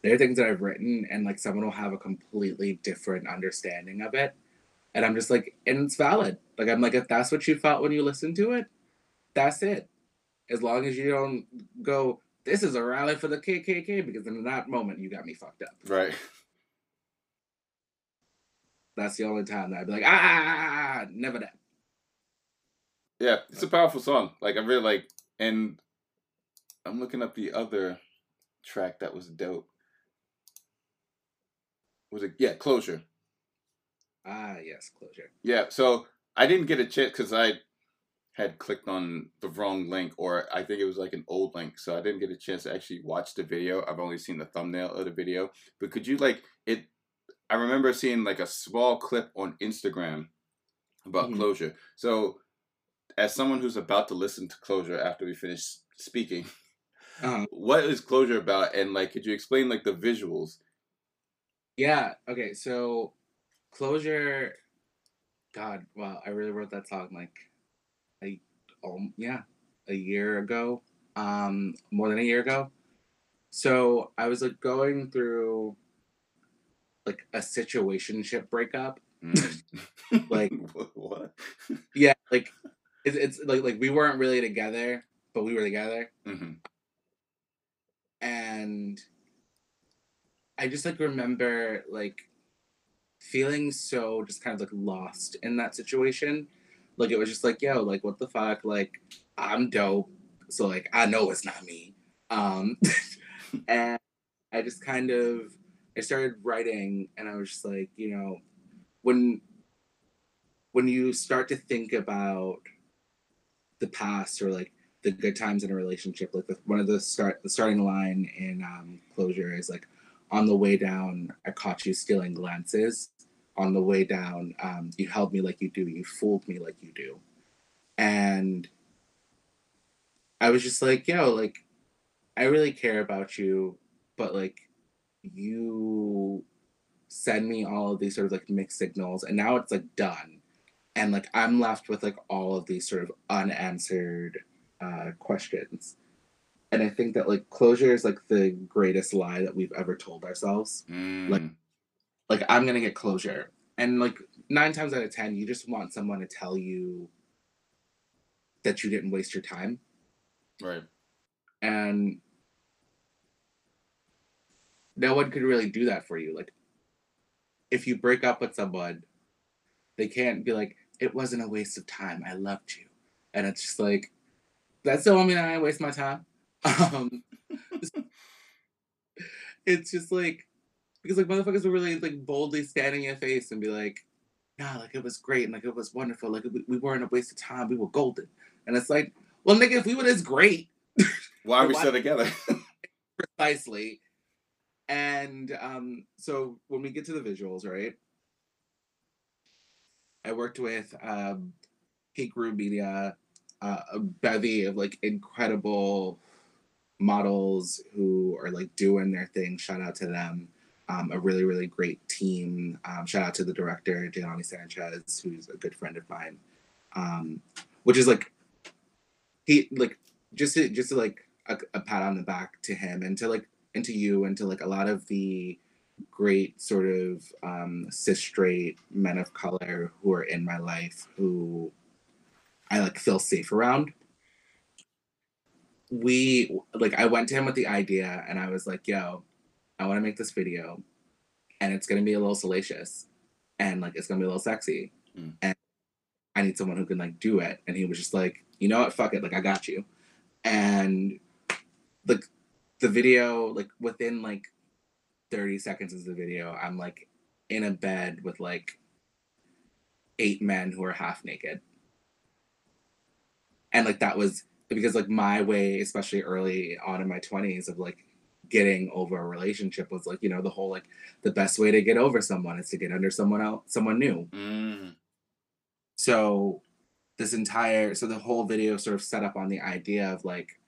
there are things that I've written and like someone will have a completely different understanding of it. And I'm just like, and it's valid. Like I'm like, if that's what you felt when you listened to it, that's it. As long as you don't go, this is a rally for the KKK, because in that moment you got me fucked up. Right. That's the only time that I'd be like, ah, never that. Yeah, it's a powerful song. Like I really like, and I'm looking up the other track that was dope. Was it yeah, closure? Ah, yes, closure. Yeah, so I didn't get a chance because I had clicked on the wrong link, or I think it was like an old link, so I didn't get a chance to actually watch the video. I've only seen the thumbnail of the video. But could you like it? I remember seeing like a small clip on Instagram about mm-hmm. closure. So, as someone who's about to listen to closure after we finish speaking, uh-huh. what is closure about? And like, could you explain like the visuals? Yeah. Okay. So, closure. God, wow! I really wrote that song like, a, um, yeah, a year ago. Um, more than a year ago. So I was like going through like a situationship breakup. Mm. like what? Yeah, like it's, it's like like we weren't really together, but we were together. Mm-hmm. And I just like remember like feeling so just kind of like lost in that situation. Like it was just like, yo, like what the fuck? Like I'm dope. So like I know it's not me. Um and I just kind of I started writing and I was just like, you know, when when you start to think about the past or like the good times in a relationship, like the, one of the start the starting line in um, closure is like, on the way down, I caught you stealing glances. On the way down, um, you held me like you do. You fooled me like you do, and I was just like, yo, like, I really care about you, but like, you send me all of these sort of like mixed signals and now it's like done. And like i'm left with like all of these sort of unanswered uh, questions. And i think that like closure is like the greatest lie that we've ever told ourselves. Mm. like like i'm gonna get closure. And like nine times out of ten you just want someone to tell you that you didn't waste your time. Right. And no one could really do that for you. Like, if you break up with someone, they can't be like, it wasn't a waste of time. I loved you. And it's just like, that's the only I waste my time. Um, it's just like, because like motherfuckers were really like boldly standing in your face and be like, nah, like it was great and like it was wonderful. Like we, we weren't a waste of time. We were golden. And it's like, well, nigga, if we were this great, why are we still together? precisely. And um, so when we get to the visuals, right? I worked with um, Room Media, uh, a bevy of like incredible models who are like doing their thing. Shout out to them. Um, a really, really great team. Um, shout out to the director, Jelani Sanchez, who's a good friend of mine. Um, which is like, he like just to, just to like a, a pat on the back to him and to like and to you and to like a lot of the great sort of um, cis straight men of color who are in my life who I like feel safe around. We like I went to him with the idea and I was like, yo, I want to make this video and it's gonna be a little salacious and like it's gonna be a little sexy. Mm. And I need someone who can like do it. And he was just like, you know what, fuck it, like I got you. And like the video like within like 30 seconds of the video i'm like in a bed with like eight men who are half naked and like that was because like my way especially early on in my 20s of like getting over a relationship was like you know the whole like the best way to get over someone is to get under someone else someone new mm. so this entire so the whole video sort of set up on the idea of like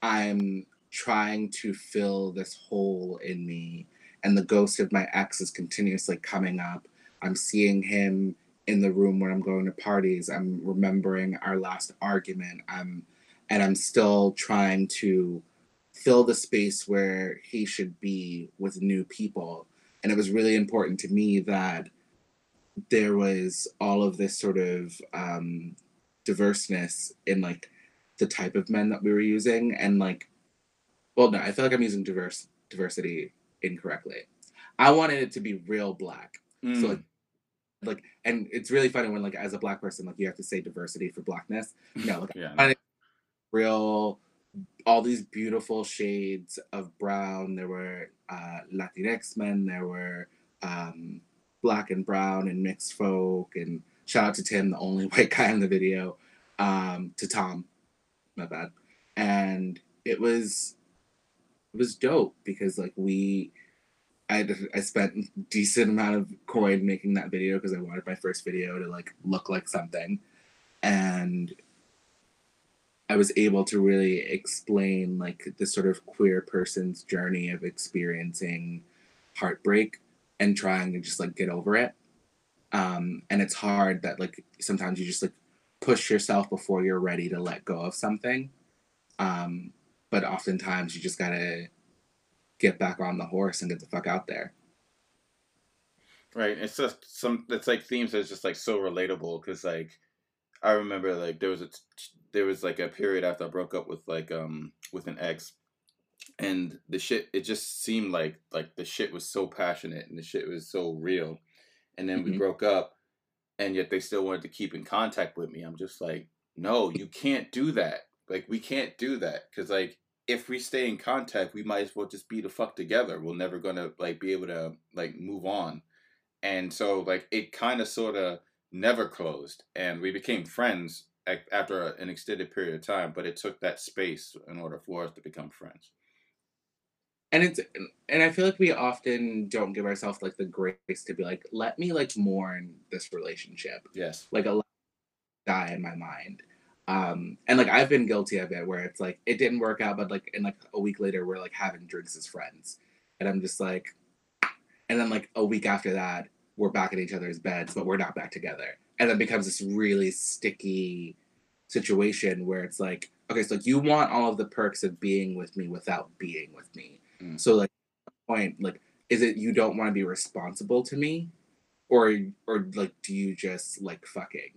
i'm trying to fill this hole in me and the ghost of my ex is continuously coming up i'm seeing him in the room when I'm going to parties. I'm remembering our last argument. I'm and I'm still trying to fill the space where he should be with new people. And it was really important to me that there was all of this sort of um, diverseness in like the type of men that we were using and like well no i feel like i'm using diverse diversity incorrectly. I wanted it to be real black. Mm. so like like and it's really funny when like as a black person like you have to say diversity for blackness. No like yeah. real all these beautiful shades of brown. There were uh latinx men. There were um black and brown and mixed folk. And shout out to tim the only white guy in the video um to tom. My bad. And it was it was dope because like we I I spent decent amount of coin making that video because I wanted my first video to like look like something, and I was able to really explain like the sort of queer person's journey of experiencing heartbreak and trying to just like get over it. Um, and it's hard that like sometimes you just like push yourself before you're ready to let go of something. Um, but oftentimes you just gotta get back on the horse and get the fuck out there. Right. It's just some. It's like themes that's just like so relatable because like I remember like there was a there was like a period after I broke up with like um with an ex, and the shit it just seemed like like the shit was so passionate and the shit was so real, and then mm-hmm. we broke up, and yet they still wanted to keep in contact with me. I'm just like, no, you can't do that. Like we can't do that because like if we stay in contact, we might as well just be the fuck together. We're never gonna like be able to like move on. And so like it kind of sort of never closed, and we became friends after an extended period of time. But it took that space in order for us to become friends. And it's and I feel like we often don't give ourselves like the grace to be like, let me like mourn this relationship. Yes. Like a die in my mind um, and like I've been guilty of it where it's like it didn't work out, but like and like a week later we're like having drinks as friends. And I'm just like and then like a week after that, we're back in each other's beds, but we're not back together. And then becomes this really sticky situation where it's like, okay, so like you want all of the perks of being with me without being with me. Mm. So like point, like, is it you don't want to be responsible to me? Or or like do you just like fucking?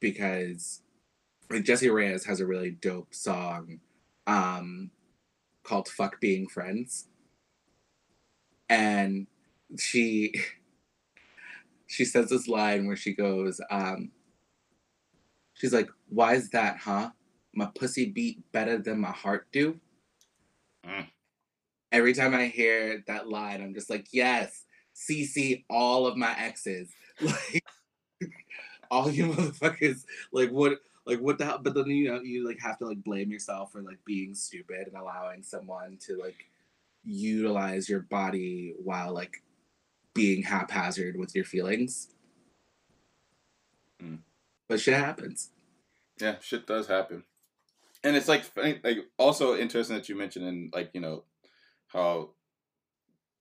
Because like Jessie Reyez has a really dope song um, called "Fuck Being Friends," and she she says this line where she goes, um, she's like, "Why is that, huh? My pussy beat better than my heart do." Mm. Every time I hear that line, I'm just like, "Yes, CC all of my exes, like." all you motherfuckers, like what like what the hell but then you know you like have to like blame yourself for like being stupid and allowing someone to like utilize your body while like being haphazard with your feelings. Mm. but shit happens. Yeah shit does happen. And it's like like also interesting that you mentioned in like you know how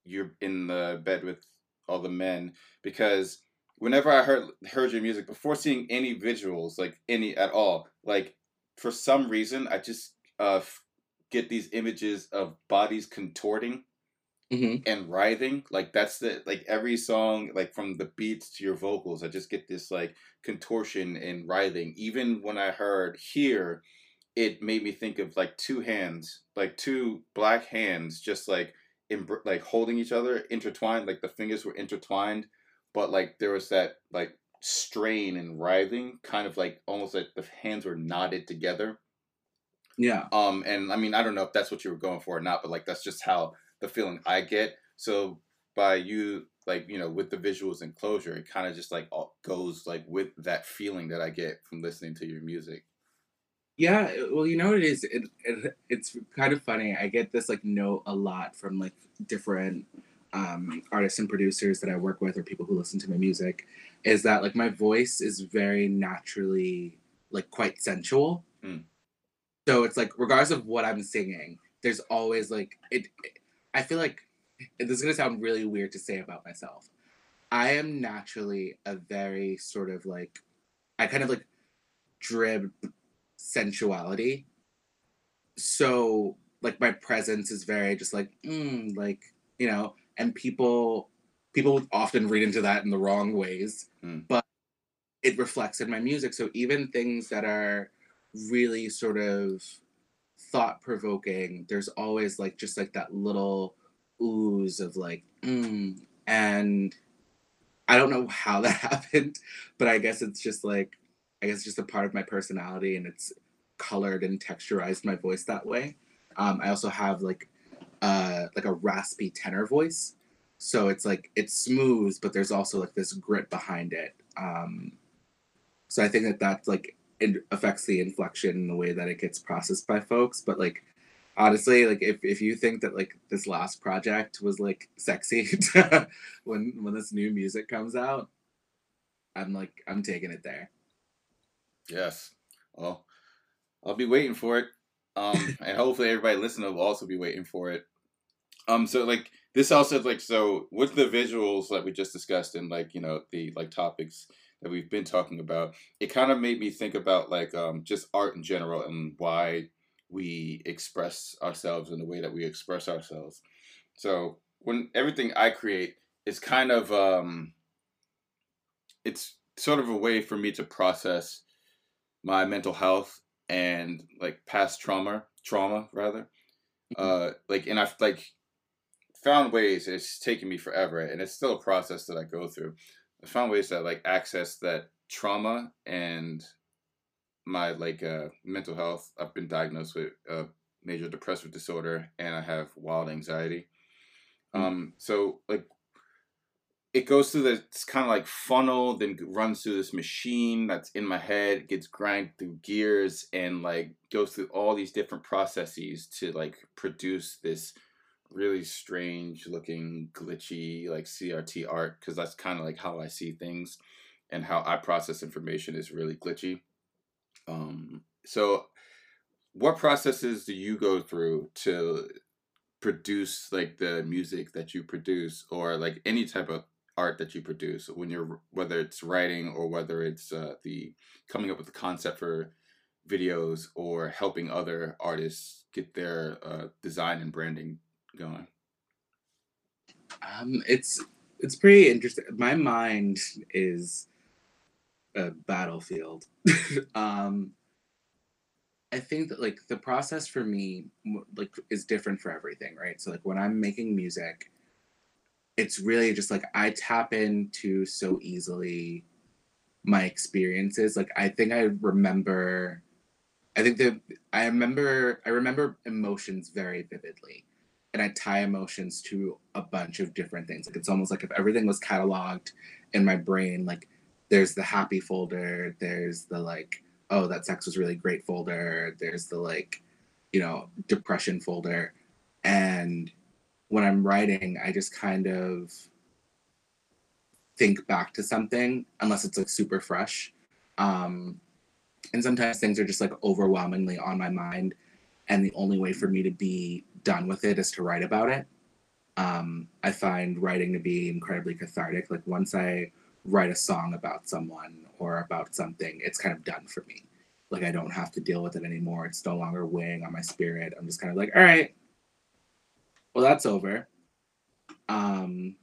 you're in the bed with all the men because whenever I heard heard your music before seeing any visuals, like any at all, like for some reason I just uh get these images of bodies contorting mm-hmm. and writhing. Like that's the like every song, like from the beats to your vocals, I just get this like contortion and writhing. Even when I heard here, it made me think of like two hands, like two black hands, just like in like holding each other, intertwined. Like the fingers were intertwined but like there was that like strain and writhing, kind of like almost like the hands were knotted together. Yeah. Um, and I mean, I don't know if that's what you were going for or not, but like that's just how the feeling I get. So by you like you know with the visuals and closure, it kind of just like goes like with that feeling that I get from listening to your music. Yeah, well, you know what it is. It, it it's kind of funny. I get this like note a lot from like different um, artists and producers that I work with or people who listen to my music is that like my voice is very naturally like quite sensual. Mm. So it's like regardless of what I'm singing, there's always like it, it I feel like this is gonna sound really weird to say about myself, I am naturally a very sort of like I kind of like drib sensuality. So like my presence is very just like mm, like you know, and people people would often read into that in the wrong ways, Mm. but it reflects in my music. So even things that are really sort of thought provoking, there's always like just like that little ooze of like mm, and I don't know how that happened, but I guess it's just like I guess just a part of my personality and it's colored and texturized my voice that way. Um, I also have like uh like a raspy tenor voice. So it's like it's smooth, but there's also like this grit behind it. Um, so I think that that like it affects the inflection and the way that it gets processed by folks. But like honestly, like if, if you think that like this last project was like sexy when when this new music comes out, I'm like I'm taking it there. Yes. Well, I'll be waiting for it. Um, and hopefully everybody listening will also be waiting for it. Um, so like this also like so with the visuals that we just discussed and like you know the like topics that we've been talking about, it kind of made me think about like um just art in general and why we express ourselves in the way that we express ourselves. So when everything I create is kind of um it's sort of a way for me to process my mental health and like past trauma trauma rather uh like and i've like found ways it's taken me forever and it's still a process that i go through. I found ways to like access that trauma and my like uh mental health. I've been diagnosed with a major depressive disorder and i have wild anxiety. Mm. um so like it goes through this kind of like funnel, then runs through this machine that's in my head, gets grind through gears, and like goes through all these different processes to like produce this really strange looking glitchy like CRT art because that's kind of like how I see things and how I process information is really glitchy. Um, so what processes do you go through to produce like the music that you produce or like any type of art that you produce when you're whether it's writing or whether it's uh, the coming up with the concept for videos or helping other artists get their uh, design and branding going Um, it's it's pretty interesting. My mind is a battlefield. um, I think that like the process for me like is different for everything, right? So like when I'm making music, it's really just like I tap into so easily my experiences. Like I think I remember I think that I remember I remember emotions very vividly. And I tie emotions to a bunch of different things. Like it's almost like if everything was cataloged in my brain, like there's the happy folder, there's the like, oh, that sex was really great folder, there's the like, you know, depression folder. And when I'm writing, I just kind of think back to something unless it's like super fresh. Um, and sometimes things are just like overwhelmingly on my mind and the only way for me to be done with it is to write about it. Um, i find writing to be incredibly cathartic. Like once i write a song about someone or about something it's kind of done for me. Like i don't have to deal with it anymore. It's no longer weighing on my spirit. I'm just kind of like all right well that's over. Um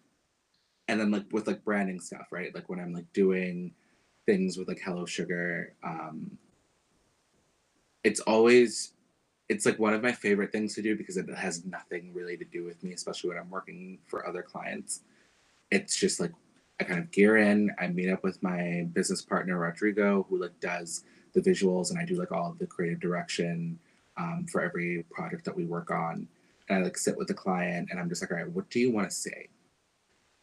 and then like with like branding stuff right? Like when i'm like doing things with like hello sugar um it's always it's like one of my favorite things to do because it has nothing really to do with me especially when i'm working for other clients. It's just like i kind of gear in. I meet up with my business partner rodrigo who like does the visuals and i do like all the creative direction um, for every project that we work on and i like sit with the client and i'm just like all right what do you want to say?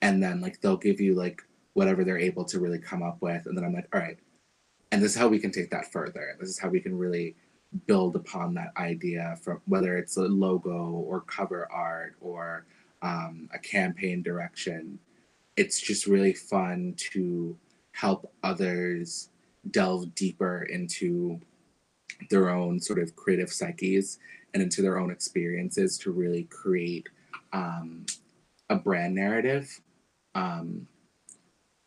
And then like they'll give you like whatever they're able to really come up with and then i'm like all right and this is how we can take that further this is how we can really build upon that idea from whether it's a logo or cover art or um, a campaign direction. It's just really fun to help others delve deeper into their own sort of creative psyches and into their own experiences to really create um, a brand narrative um,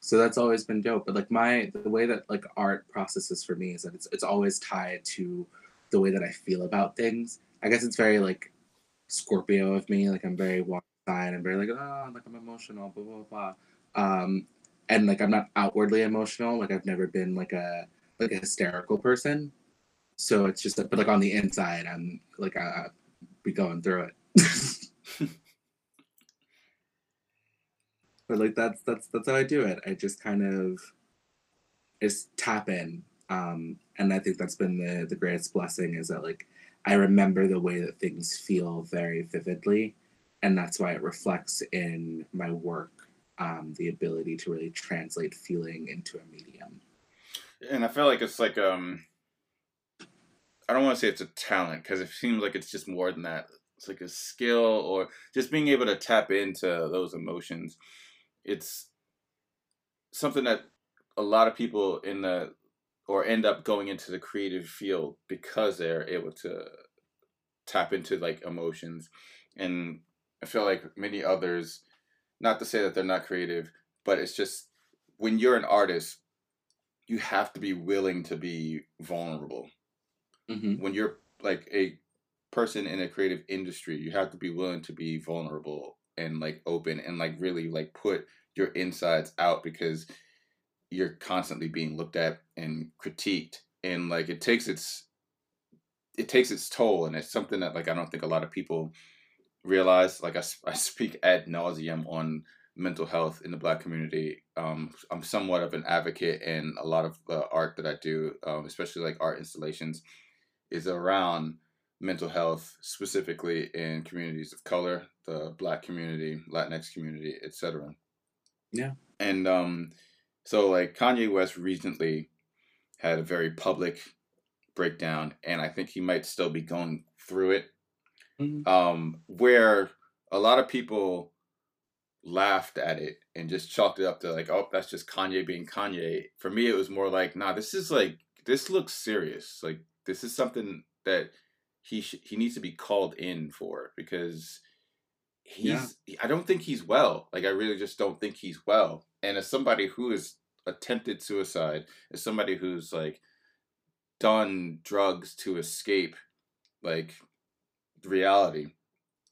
So that's always been dope. But like my the way that like art processes for me is that it's it's always tied to the way that I feel about things. I guess it's very like Scorpio of me. Like I'm very one side. I'm very like oh like I'm emotional. Blah blah blah. Um, and like I'm not outwardly emotional. Like I've never been like a like a hysterical person. So it's just, but like on the inside, I'm like I, I be going through it. but like that's that's that's how I do it. I just kind of just tap in. Um, and I think that's been the the greatest blessing is that like I remember the way that things feel very vividly, and that's why it reflects in my work. Um, the ability to really translate feeling into a medium. And I feel like it's like um, I don't want to say it's a talent because it seems like it's just more than that. It's like a skill or just being able to tap into those emotions. It's something that a lot of people in the or end up going into the creative field because they're able to tap into like emotions. And i feel like many others not to say that they're not creative but it's just when you're an artist you have to be willing to be vulnerable mm-hmm. when you're like a person in a creative industry you have to be willing to be vulnerable and like open and like really like put your insides out because you're constantly being looked at and critiqued. And like it takes its it takes its toll and it's something that like i don't think a lot of people realize. Like i, I speak ad nauseum on mental health in the black community. Um, i'm somewhat of an advocate and a lot of the art that i do um, especially like art installations is around mental health, specifically in communities of color, the Black community, Latinx community, etc. Yeah. And um, so like Kanye West recently had a very public breakdown, and I think he might still be going through it. Mm-hmm. Um, where a lot of people laughed at it and just chalked it up to like, oh, that's just Kanye being Kanye. For me, it was more like, nah, this is like this looks serious. Like this is something that he sh- he needs to be called in for because he's yeah. I don't think he's well. Like I really just don't think he's well. And as somebody who has attempted suicide, as somebody who's like done drugs to escape like reality.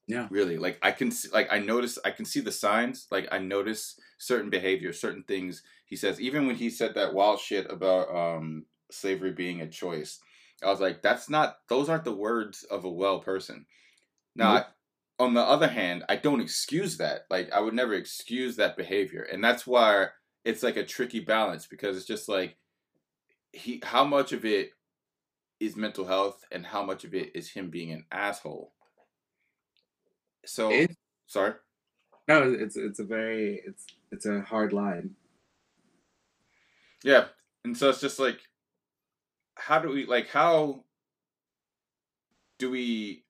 Yeah. Really. Like I can see, like I notice I can see the signs. Like I notice certain behavior, certain things he says. Even when he said that wild shit about um slavery being a choice. I was like, that's not those aren't the words of a well person. Now nope. I, on the other hand, I don't excuse that. Like I would never excuse that behavior. And that's why it's like a tricky balance because it's just like he how much of it is mental health and how much of it is him being an asshole. So sorry. No, it's it's a very it's it's a hard line. Yeah. And so it's just like how do we like how do we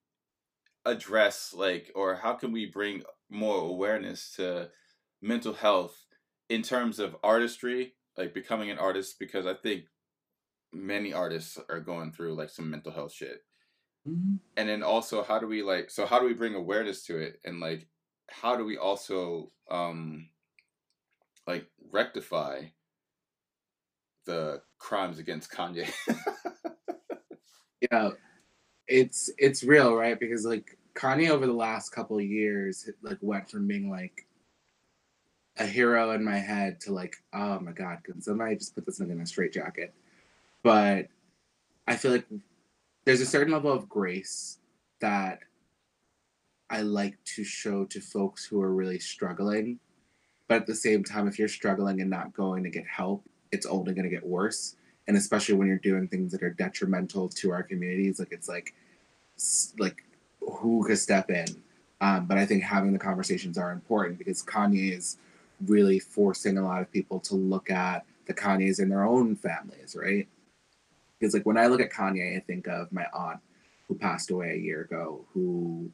address like or how can we bring more awareness to mental health in terms of artistry like becoming an artist? Because i think many artists are going through like some mental health shit. Mm-hmm. and then also how do we like so how do we bring awareness to it? And like how do we also um like rectify the crimes against Kanye. yeah, it's it's real, right? Because like Kanye over the last couple years, like went from being like a hero in my head to like, oh my god, can somebody just put this nigga in a straitjacket? But I feel like there's a certain level of grace that I like to show to folks who are really struggling. But at the same time, if you're struggling and not going to get help, it's only going to get worse. And especially when you're doing things that are detrimental to our communities like it's like like who could step in? Um, but i think having the conversations are important because kanye is really forcing a lot of people to look at the kanyes in their own families right? Because like when i look at kanye i think of my aunt who passed away a year ago who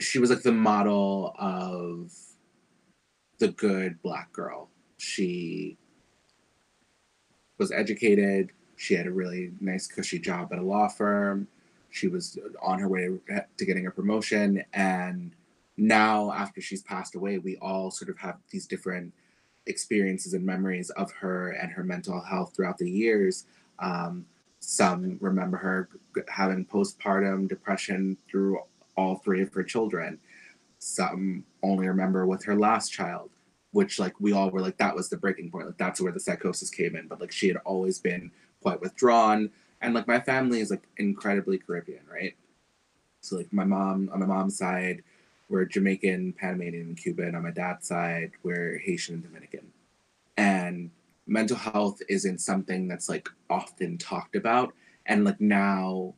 she was like the model of the good black girl. She was educated. She had a really nice, cushy job at a law firm. She was on her way to getting a promotion. And now, after she's passed away, we all sort of have these different experiences and memories of her and her mental health throughout the years. Um, some remember her having postpartum depression through all three of her children. Some only remember with her last child, which like we all were like that was the breaking point. Like that's where the psychosis came in. But like she had always been quite withdrawn, and like my family is like incredibly Caribbean, right? So like my mom on my mom's side, we're Jamaican, Panamanian, and Cuban. On my dad's side, we're Haitian and Dominican. And mental health isn't something that's like often talked about. And like now,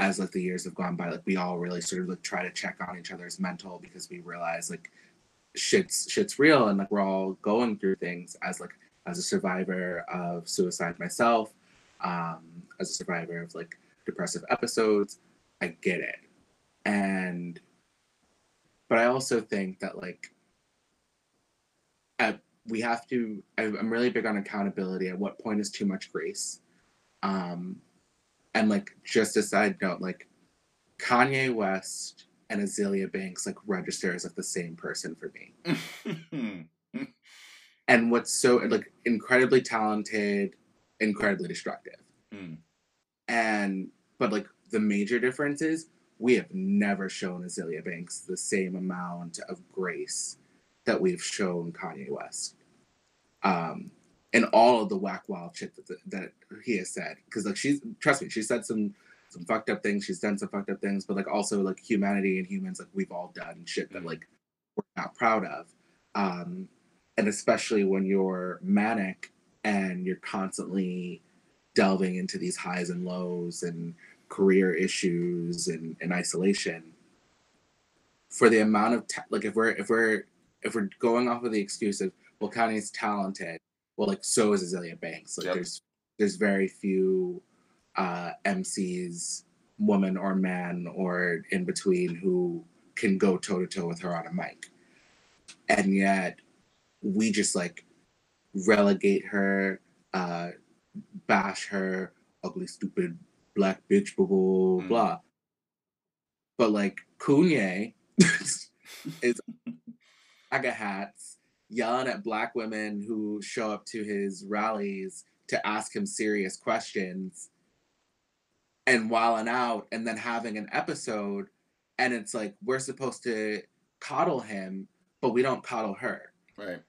as like the years have gone by, like we all really sort of like try to check on each other's mental because we realize like shit's shit's real and like we're all going through things as like as a survivor of suicide myself, um, as a survivor of like depressive episodes, I get it. And but I also think that like at, we have to I'm really big on accountability. At what point is too much grace? Um and like just a side note, like Kanye West and Azealia Banks like register as like the same person for me. and what's so like incredibly talented, incredibly destructive. Mm. And but like the major difference is we have never shown Azealia Banks the same amount of grace that we've shown Kanye West. Um, and all of the whack wild shit that, that he has said, because like she's trust me, she said some some fucked up things. She's done some fucked up things, but like also like humanity and humans, like we've all done shit that like we're not proud of. Um, and especially when you're manic and you're constantly delving into these highs and lows and career issues and, and isolation for the amount of like if we're if we're if we're going off of the excuse of well Kanye's talented well like so is Azealia Banks like yep. there's there's very few uh MCs woman or man or in between who can go toe to toe with her on a mic and yet we just like relegate her uh bash her ugly stupid black bitch, blah, blah, mm. blah. But like Kanye is MAGA hats yelling at black women who show up to his rallies to ask him serious questions and wilding out and then having an episode and it's like we're supposed to coddle him but we don't coddle her right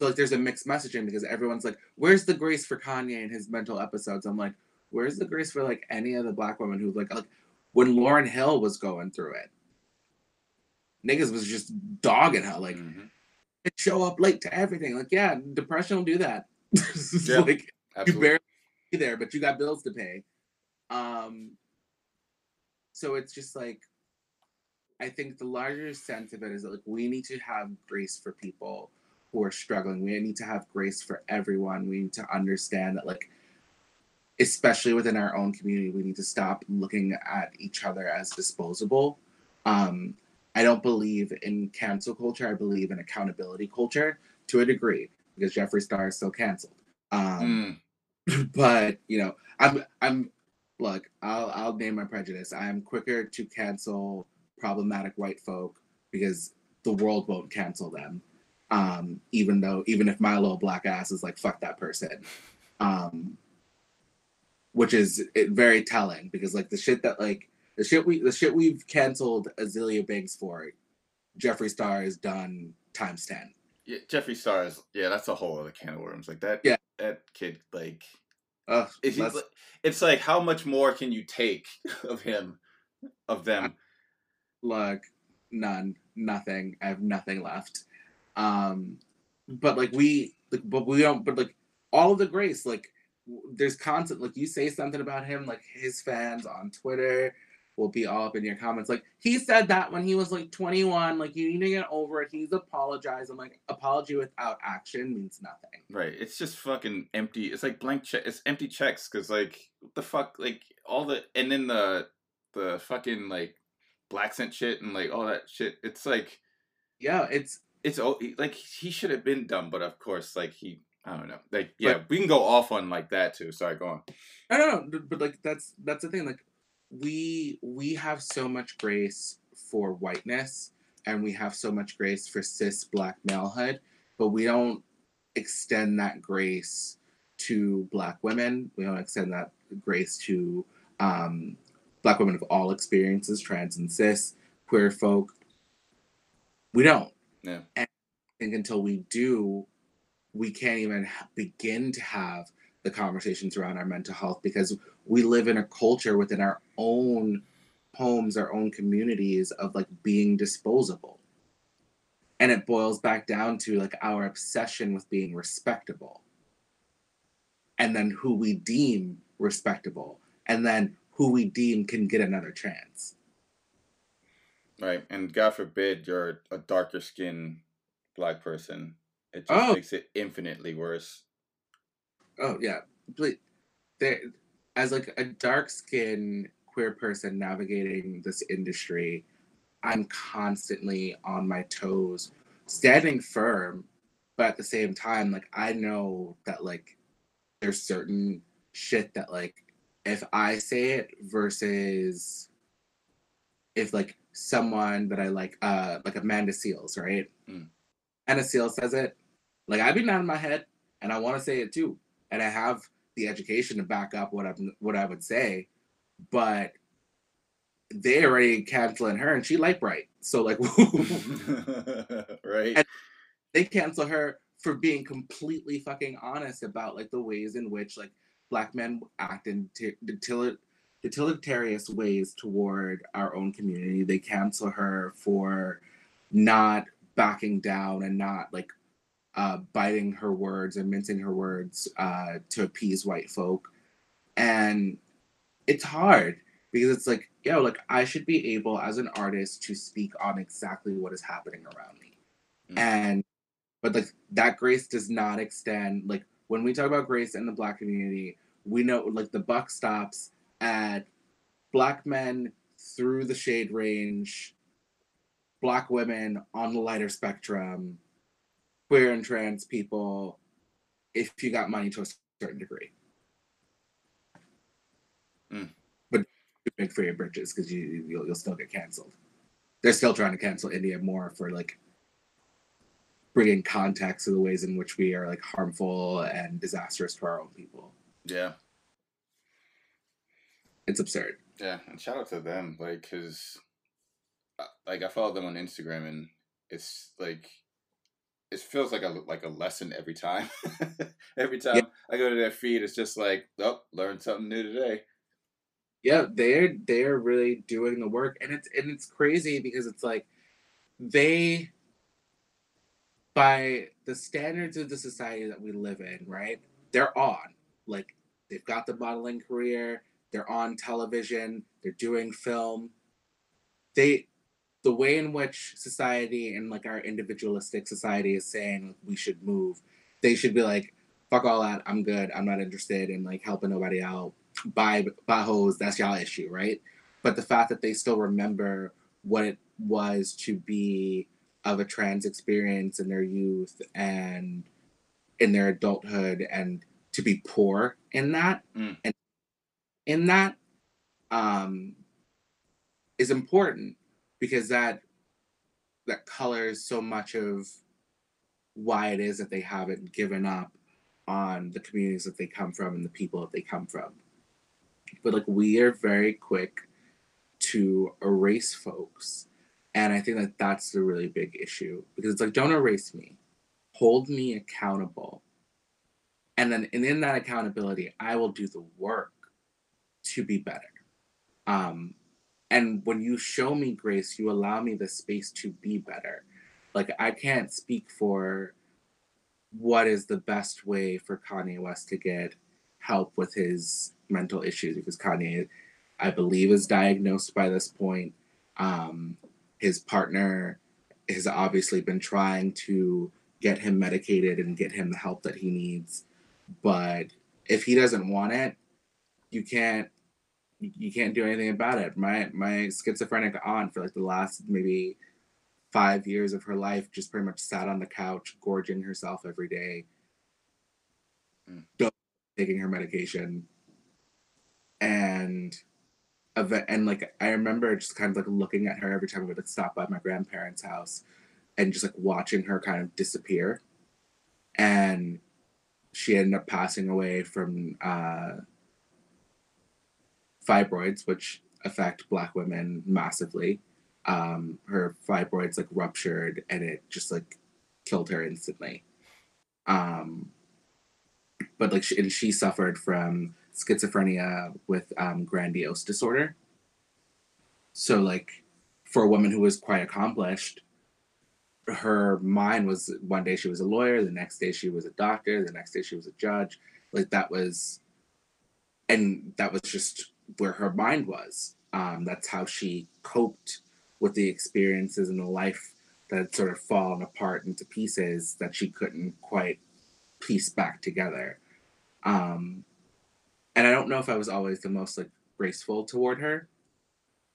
so like there's a mixed messaging because everyone's like where's the grace for kanye in his mental episodes i'm like Where's the grace for like any of the black women who like like when Lauryn Hill was going through it? Niggas was just dogging her like mm-hmm. show up late to everything. Like, yeah, depression will do that. yeah, like absolutely. you barely be there, but you got bills to pay. Um so it's just like I think the larger sense of it is that like we need to have grace for people who are struggling. We need to have grace for everyone. We need to understand that like especially within our own community, we need to stop looking at each other as disposable. Um, I don't believe in cancel culture. I believe in accountability culture to a degree because Jeffree Star is still canceled. Um, mm. But you know, I'm I'm look. I'll I'll name my prejudice. I am quicker to cancel problematic white folk because the world won't cancel them. Um, even though even if my little black ass is like fuck that person. Um, which is very telling because like the shit that like the shit we the shit we've canceled Azealia Banks for, Jeffree Star is done times ten. Yeah, Jeffree Star is yeah, that's a whole other can of worms. Like that, yeah, that kid like, uh, it's, it's like how much more can you take of him, of them? Look, none, nothing. I have nothing left. Um, but like we, like, but we don't. But like all of the grace, like there's constant. like you say something about him, like his fans on Twitter will be all up in your comments. Like he said that when he was like 21, like you need to get over it. He's apologized. I'm like, apology without action means nothing. Right. It's just fucking empty. It's like blank check. It's empty checks because like what the fuck, like all the and then the the fucking like black scent shit and like all that shit. It's like, yeah, it's it's like he should have been dumb, but of course, like he I don't know. Like, yeah, but, we can go off on like that too. Sorry, go on. I don't know, but like that's that's the thing. Like, we we have so much grace for whiteness, and we have so much grace for cis black malehood, but we don't extend that grace to black women. We don't extend that grace to um, black women of all experiences, trans and cis, queer folk. We don't. Yeah. And I think until we do, we can't even begin to have the conversations around our mental health because we live in a culture within our own homes, our own communities of like being disposable. And it boils back down to like our obsession with being respectable. And then who we deem respectable. And then who we deem can get another chance. Right. And God forbid you're a darker skinned black person. It just Oh. makes it infinitely worse. Oh yeah, but there, as like a dark skinned queer person navigating this industry, I'm constantly on my toes, standing firm, but at the same time, like I know that like there's certain shit that like if I say it versus if like someone that I like, uh, like Amanda Seales, right? Mm. Amanda Seales says it, like I've been nodding my head, and I want to say it too, and I have the education to back up what I'm what I would say, but they already canceling her, and she light bright, so like right. And- they cancel her for being completely fucking honest about like the ways in which like black men act in t- util- utilitarian ways toward our own community. They cancel her for not backing down and not like uh, biting her words and mincing her words uh, to appease white folk. And it's hard because it's like, yo, like I should be able as an artist to speak on exactly what is happening around me. Mm. And but like that grace does not extend like when we talk about grace in the black community, we know like the buck stops at black men through the shade range, black women on the lighter spectrum, queer and trans people, if you got money to a certain degree. Mm. But big for your bridges because you you'll, you'll still get canceled. They're still trying to cancel Indya Moore for like bringing context to the ways in which we are like harmful and disastrous to our own people. Yeah. It's absurd. Yeah. And shout out to them, like, cause, uh, like, I follow them on Instagram, and it's like, it feels like a like a lesson every time. every time I go to their feed, it's just like, oh, learned something new today. Yeah, they're they're really doing the work, and it's and it's crazy because it's like they, by the standards of the society that we live in, right? They're on like they've got the modeling career, they're on television, they're doing film. They, the way in which society and like our individualistic society is saying we should move, they should be like, fuck all that, I'm good, I'm not interested in like helping nobody out buy buy hoes, that's y'all issue, right? But the fact that they still remember what it was to be of a trans experience in their youth and in their adulthood and to be poor in that Mm. and in that um is important because that that colors so much of why it is that they haven't given up on the communities that they come from and the people that they come from. But like we are very quick to erase folks and i think that that's the really big issue because it's like don't erase me. Hold me accountable. And then and in that accountability i will do the work to be better. Um and when you show me grace you allow me the space to be better. Like i can't speak for what is the best way for kanye west to get help with his mental issues because kanye i believe is diagnosed by this point. Um his partner has obviously been trying to get him medicated and get him the help that he needs but if he doesn't want it you can't you can't do anything about it. My my schizophrenic aunt for like the last maybe five years of her life just pretty much sat on the couch gorging herself every day. Mm. taking her medication. And and like i remember just kind of like looking at her every time i would like stop by my grandparents house and just like watching her kind of disappear. And she ended up passing away from uh, fibroids, which affect Black women massively. Um, her fibroids like ruptured, and it just like killed her instantly. Um, but like, she, and she suffered from schizophrenia with um, grandiose disorder. So like, for a woman who was quite accomplished, her mind was one day she was a lawyer, the next day she was a doctor, the next day she was a judge. Like that was, and that was just where her mind was. Um, that's how she coped with the experiences in the life that had sort of fallen apart into pieces that she couldn't quite piece back together. Um, and I don't know if I was always the most like graceful toward her.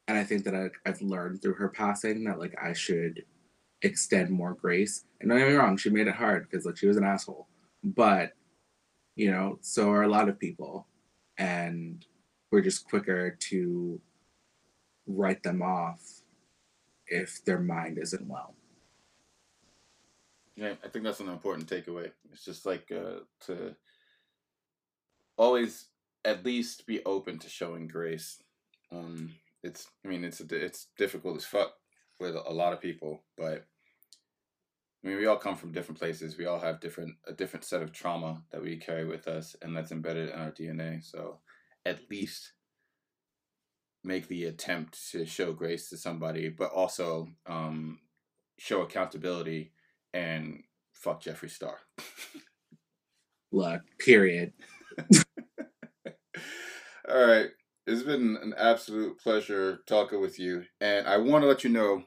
And I think that I, I've learned through her passing that like I should extend more grace. And don't get me wrong, she made it hard because like she was an asshole. But you know, so are a lot of people. And we're just quicker to write them off if their mind isn't well. Yeah, I think that's an important takeaway. It's just like uh, to always at least be open to showing grace. Um, it's, I mean, it's it's difficult as fuck with a lot of people, but I mean, we all come from different places. We all have different a different set of trauma that we carry with us, and that's embedded in our DNA. So, at least make the attempt to show grace to somebody, but also um, show accountability and fuck Jeffree Star. Look, period. All right. It's been an absolute pleasure talking with you. And I want to let you know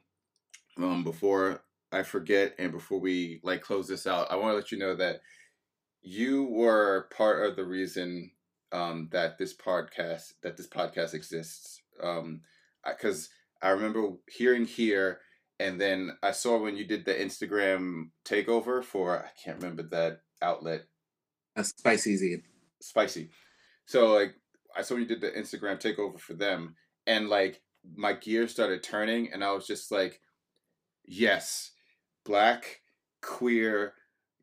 um, before I forget and before we like close this out, I want to let you know that you were part of the reason um, that this podcast that this podcast exists. Um, because I remember hearing here, and then I saw when you did the Instagram takeover for I can't remember that outlet. A spicy Z. Spicy. So like I saw when you did the Instagram takeover for them, and like my gears started turning, and I was just like, yes, black queer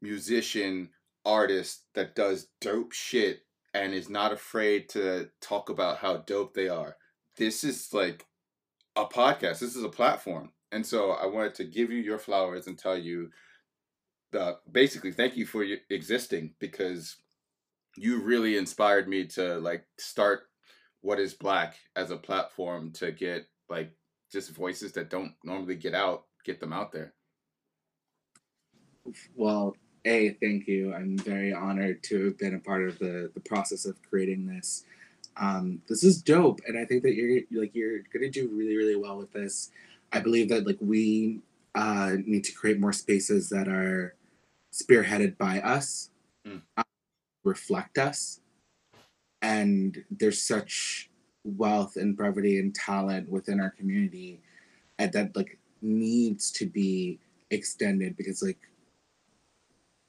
musician artist that does dope shit and is not afraid to talk about how dope they are. This is like a podcast. This is a platform. And so I wanted to give you your flowers and tell you the basically thank you for your existing because you really inspired me to like start what is black as a platform to get like just voices that don't normally get out get them out there well a thank you. I'm very honored to have been a part of the the process of creating this. Um, this is dope and i think that you're like you're gonna do really really well with this. I believe that like we uh, need to create more spaces that are spearheaded by us mm. uh, reflect us and there's such wealth and brevity and talent within our community and that like needs to be extended because like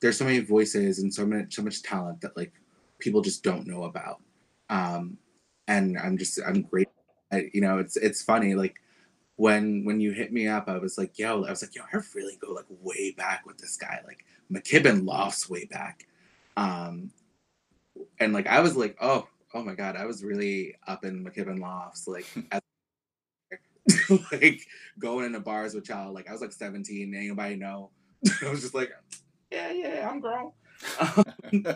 there's so many voices and so much so much talent that like people just don't know about um and i'm just i'm great I, you know it's it's funny like when when you hit me up i was like yo i was like yo i really go like way back with this guy like mckibben lofts way back um and like I was like, oh, oh my god, I was really up in McKibben lofts, like as, like going into bars with y'all. Like I was like 17, anybody know? I was just like, yeah, yeah, I'm grown.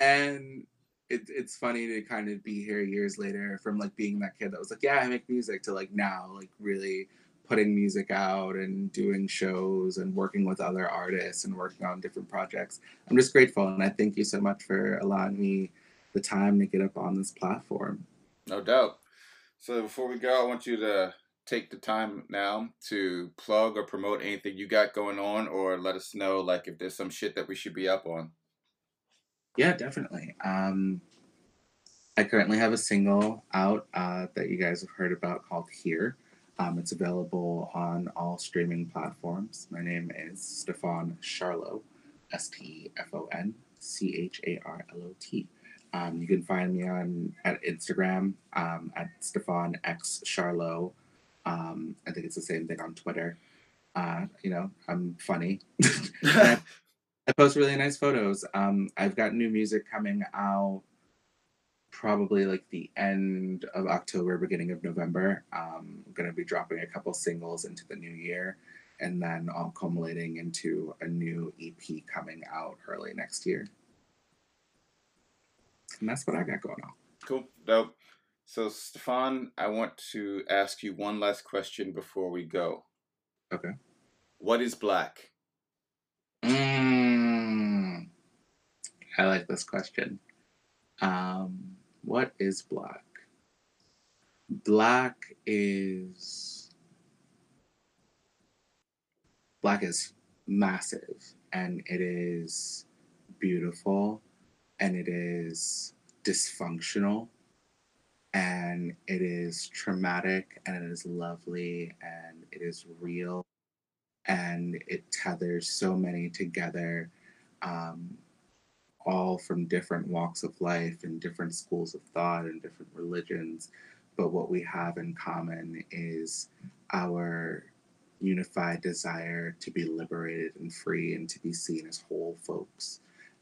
and it, it's funny to kind of be here years later from like being that kid that was like, yeah, I make music to like now, like really putting music out and doing shows and working with other artists and working on different projects. I'm just grateful and I thank you so much for allowing me the time to get up on this platform. No doubt. So before we go, I want you to take the time now to plug or promote anything you got going on or let us know like if there's some shit that we should be up on. Yeah, definitely. Um I currently have a single out uh, that you guys have heard about called Here. Um, it's available on all streaming platforms. My name is Stefon Charlot, S T E F O N C H A R L O T. Um, you can find me on at Instagram um, at Stefon X Charlot. Um, I think it's the same thing on Twitter. Uh, you know, I'm funny. I post really nice photos. Um, I've got new music coming out probably like the end of October, beginning of November. Um, I'm going to be dropping a couple singles into the new year and then all culminating into a new EP coming out early next year. And that's what I got going on. Cool. Dope. So, Stefon, I want to ask you one last question before we go. Okay. What is black? Mm, I like this question. Um, what is black? Black is black is massive and it is beautiful and it is dysfunctional and it is traumatic and it is lovely and it is real and it tethers so many together um, all from different walks of life and different schools of thought and different religions. But what we have in common is our unified desire to be liberated and free and to be seen as whole folks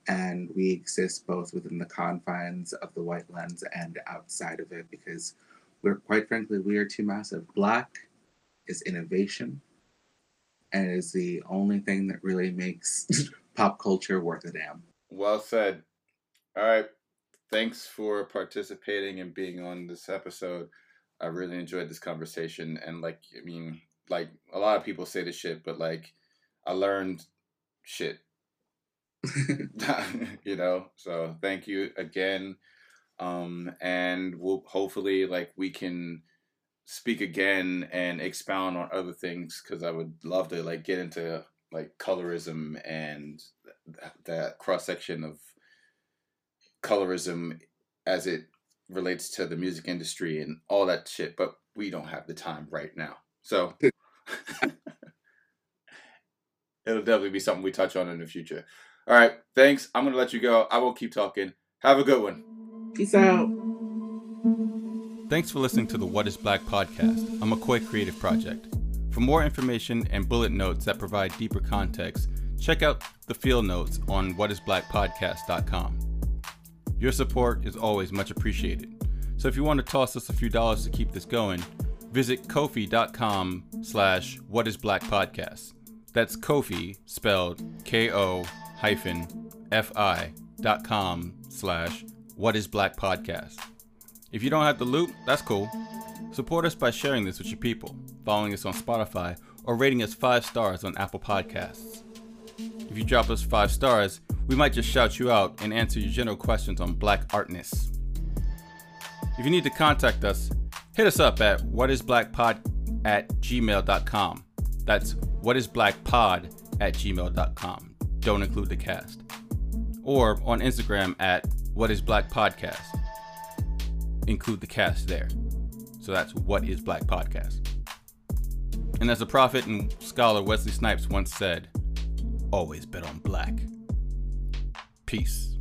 and we exist both within the confines of the white lens and outside of it because we're quite frankly we are too massive. Black is innovation and is the only thing that really makes pop culture worth a damn. Well said. All right. Thanks for participating and being on this episode. I really enjoyed this conversation and like i mean like a lot of people say this shit but like i learned shit you know so thank you again um and we'll hopefully like we can speak again and expound on other things because i would love to like get into like colorism and th- that cross section of colorism as it relates to the music industry and all that shit but we don't have the time right now so it'll definitely be something we touch on in the future all right. Thanks. I'm going to let you go. I won't keep talking. Have a good one. Peace out. Thanks for listening to the What is Black podcast, a McCoy creative project. For more information and bullet notes that provide deeper context, check out the field notes on whatisblackpodcast.com. Your support is always much appreciated. So if you want to toss us a few dollars to keep this going, visit kofi.com slash whatisblackpodcast. That's Kofi, spelled K-O hyphen fi dot com slash what is black podcast. If you don't have the loop, that's cool. Support us by sharing this with your people following us on spotify or rating us five stars on apple podcasts. If you drop us five stars we might just shout you out and answer your general questions on black artness. If you need to contact us hit us up at whatisblackpod at gmail.com that's whatisblackpod at gmail.com don't include the cast. Or on Instagram at What is Black Podcast. Include the cast there. So that's What is Black Podcast. And as the prophet and scholar Wesley Snipes once said, always bet on black. Peace.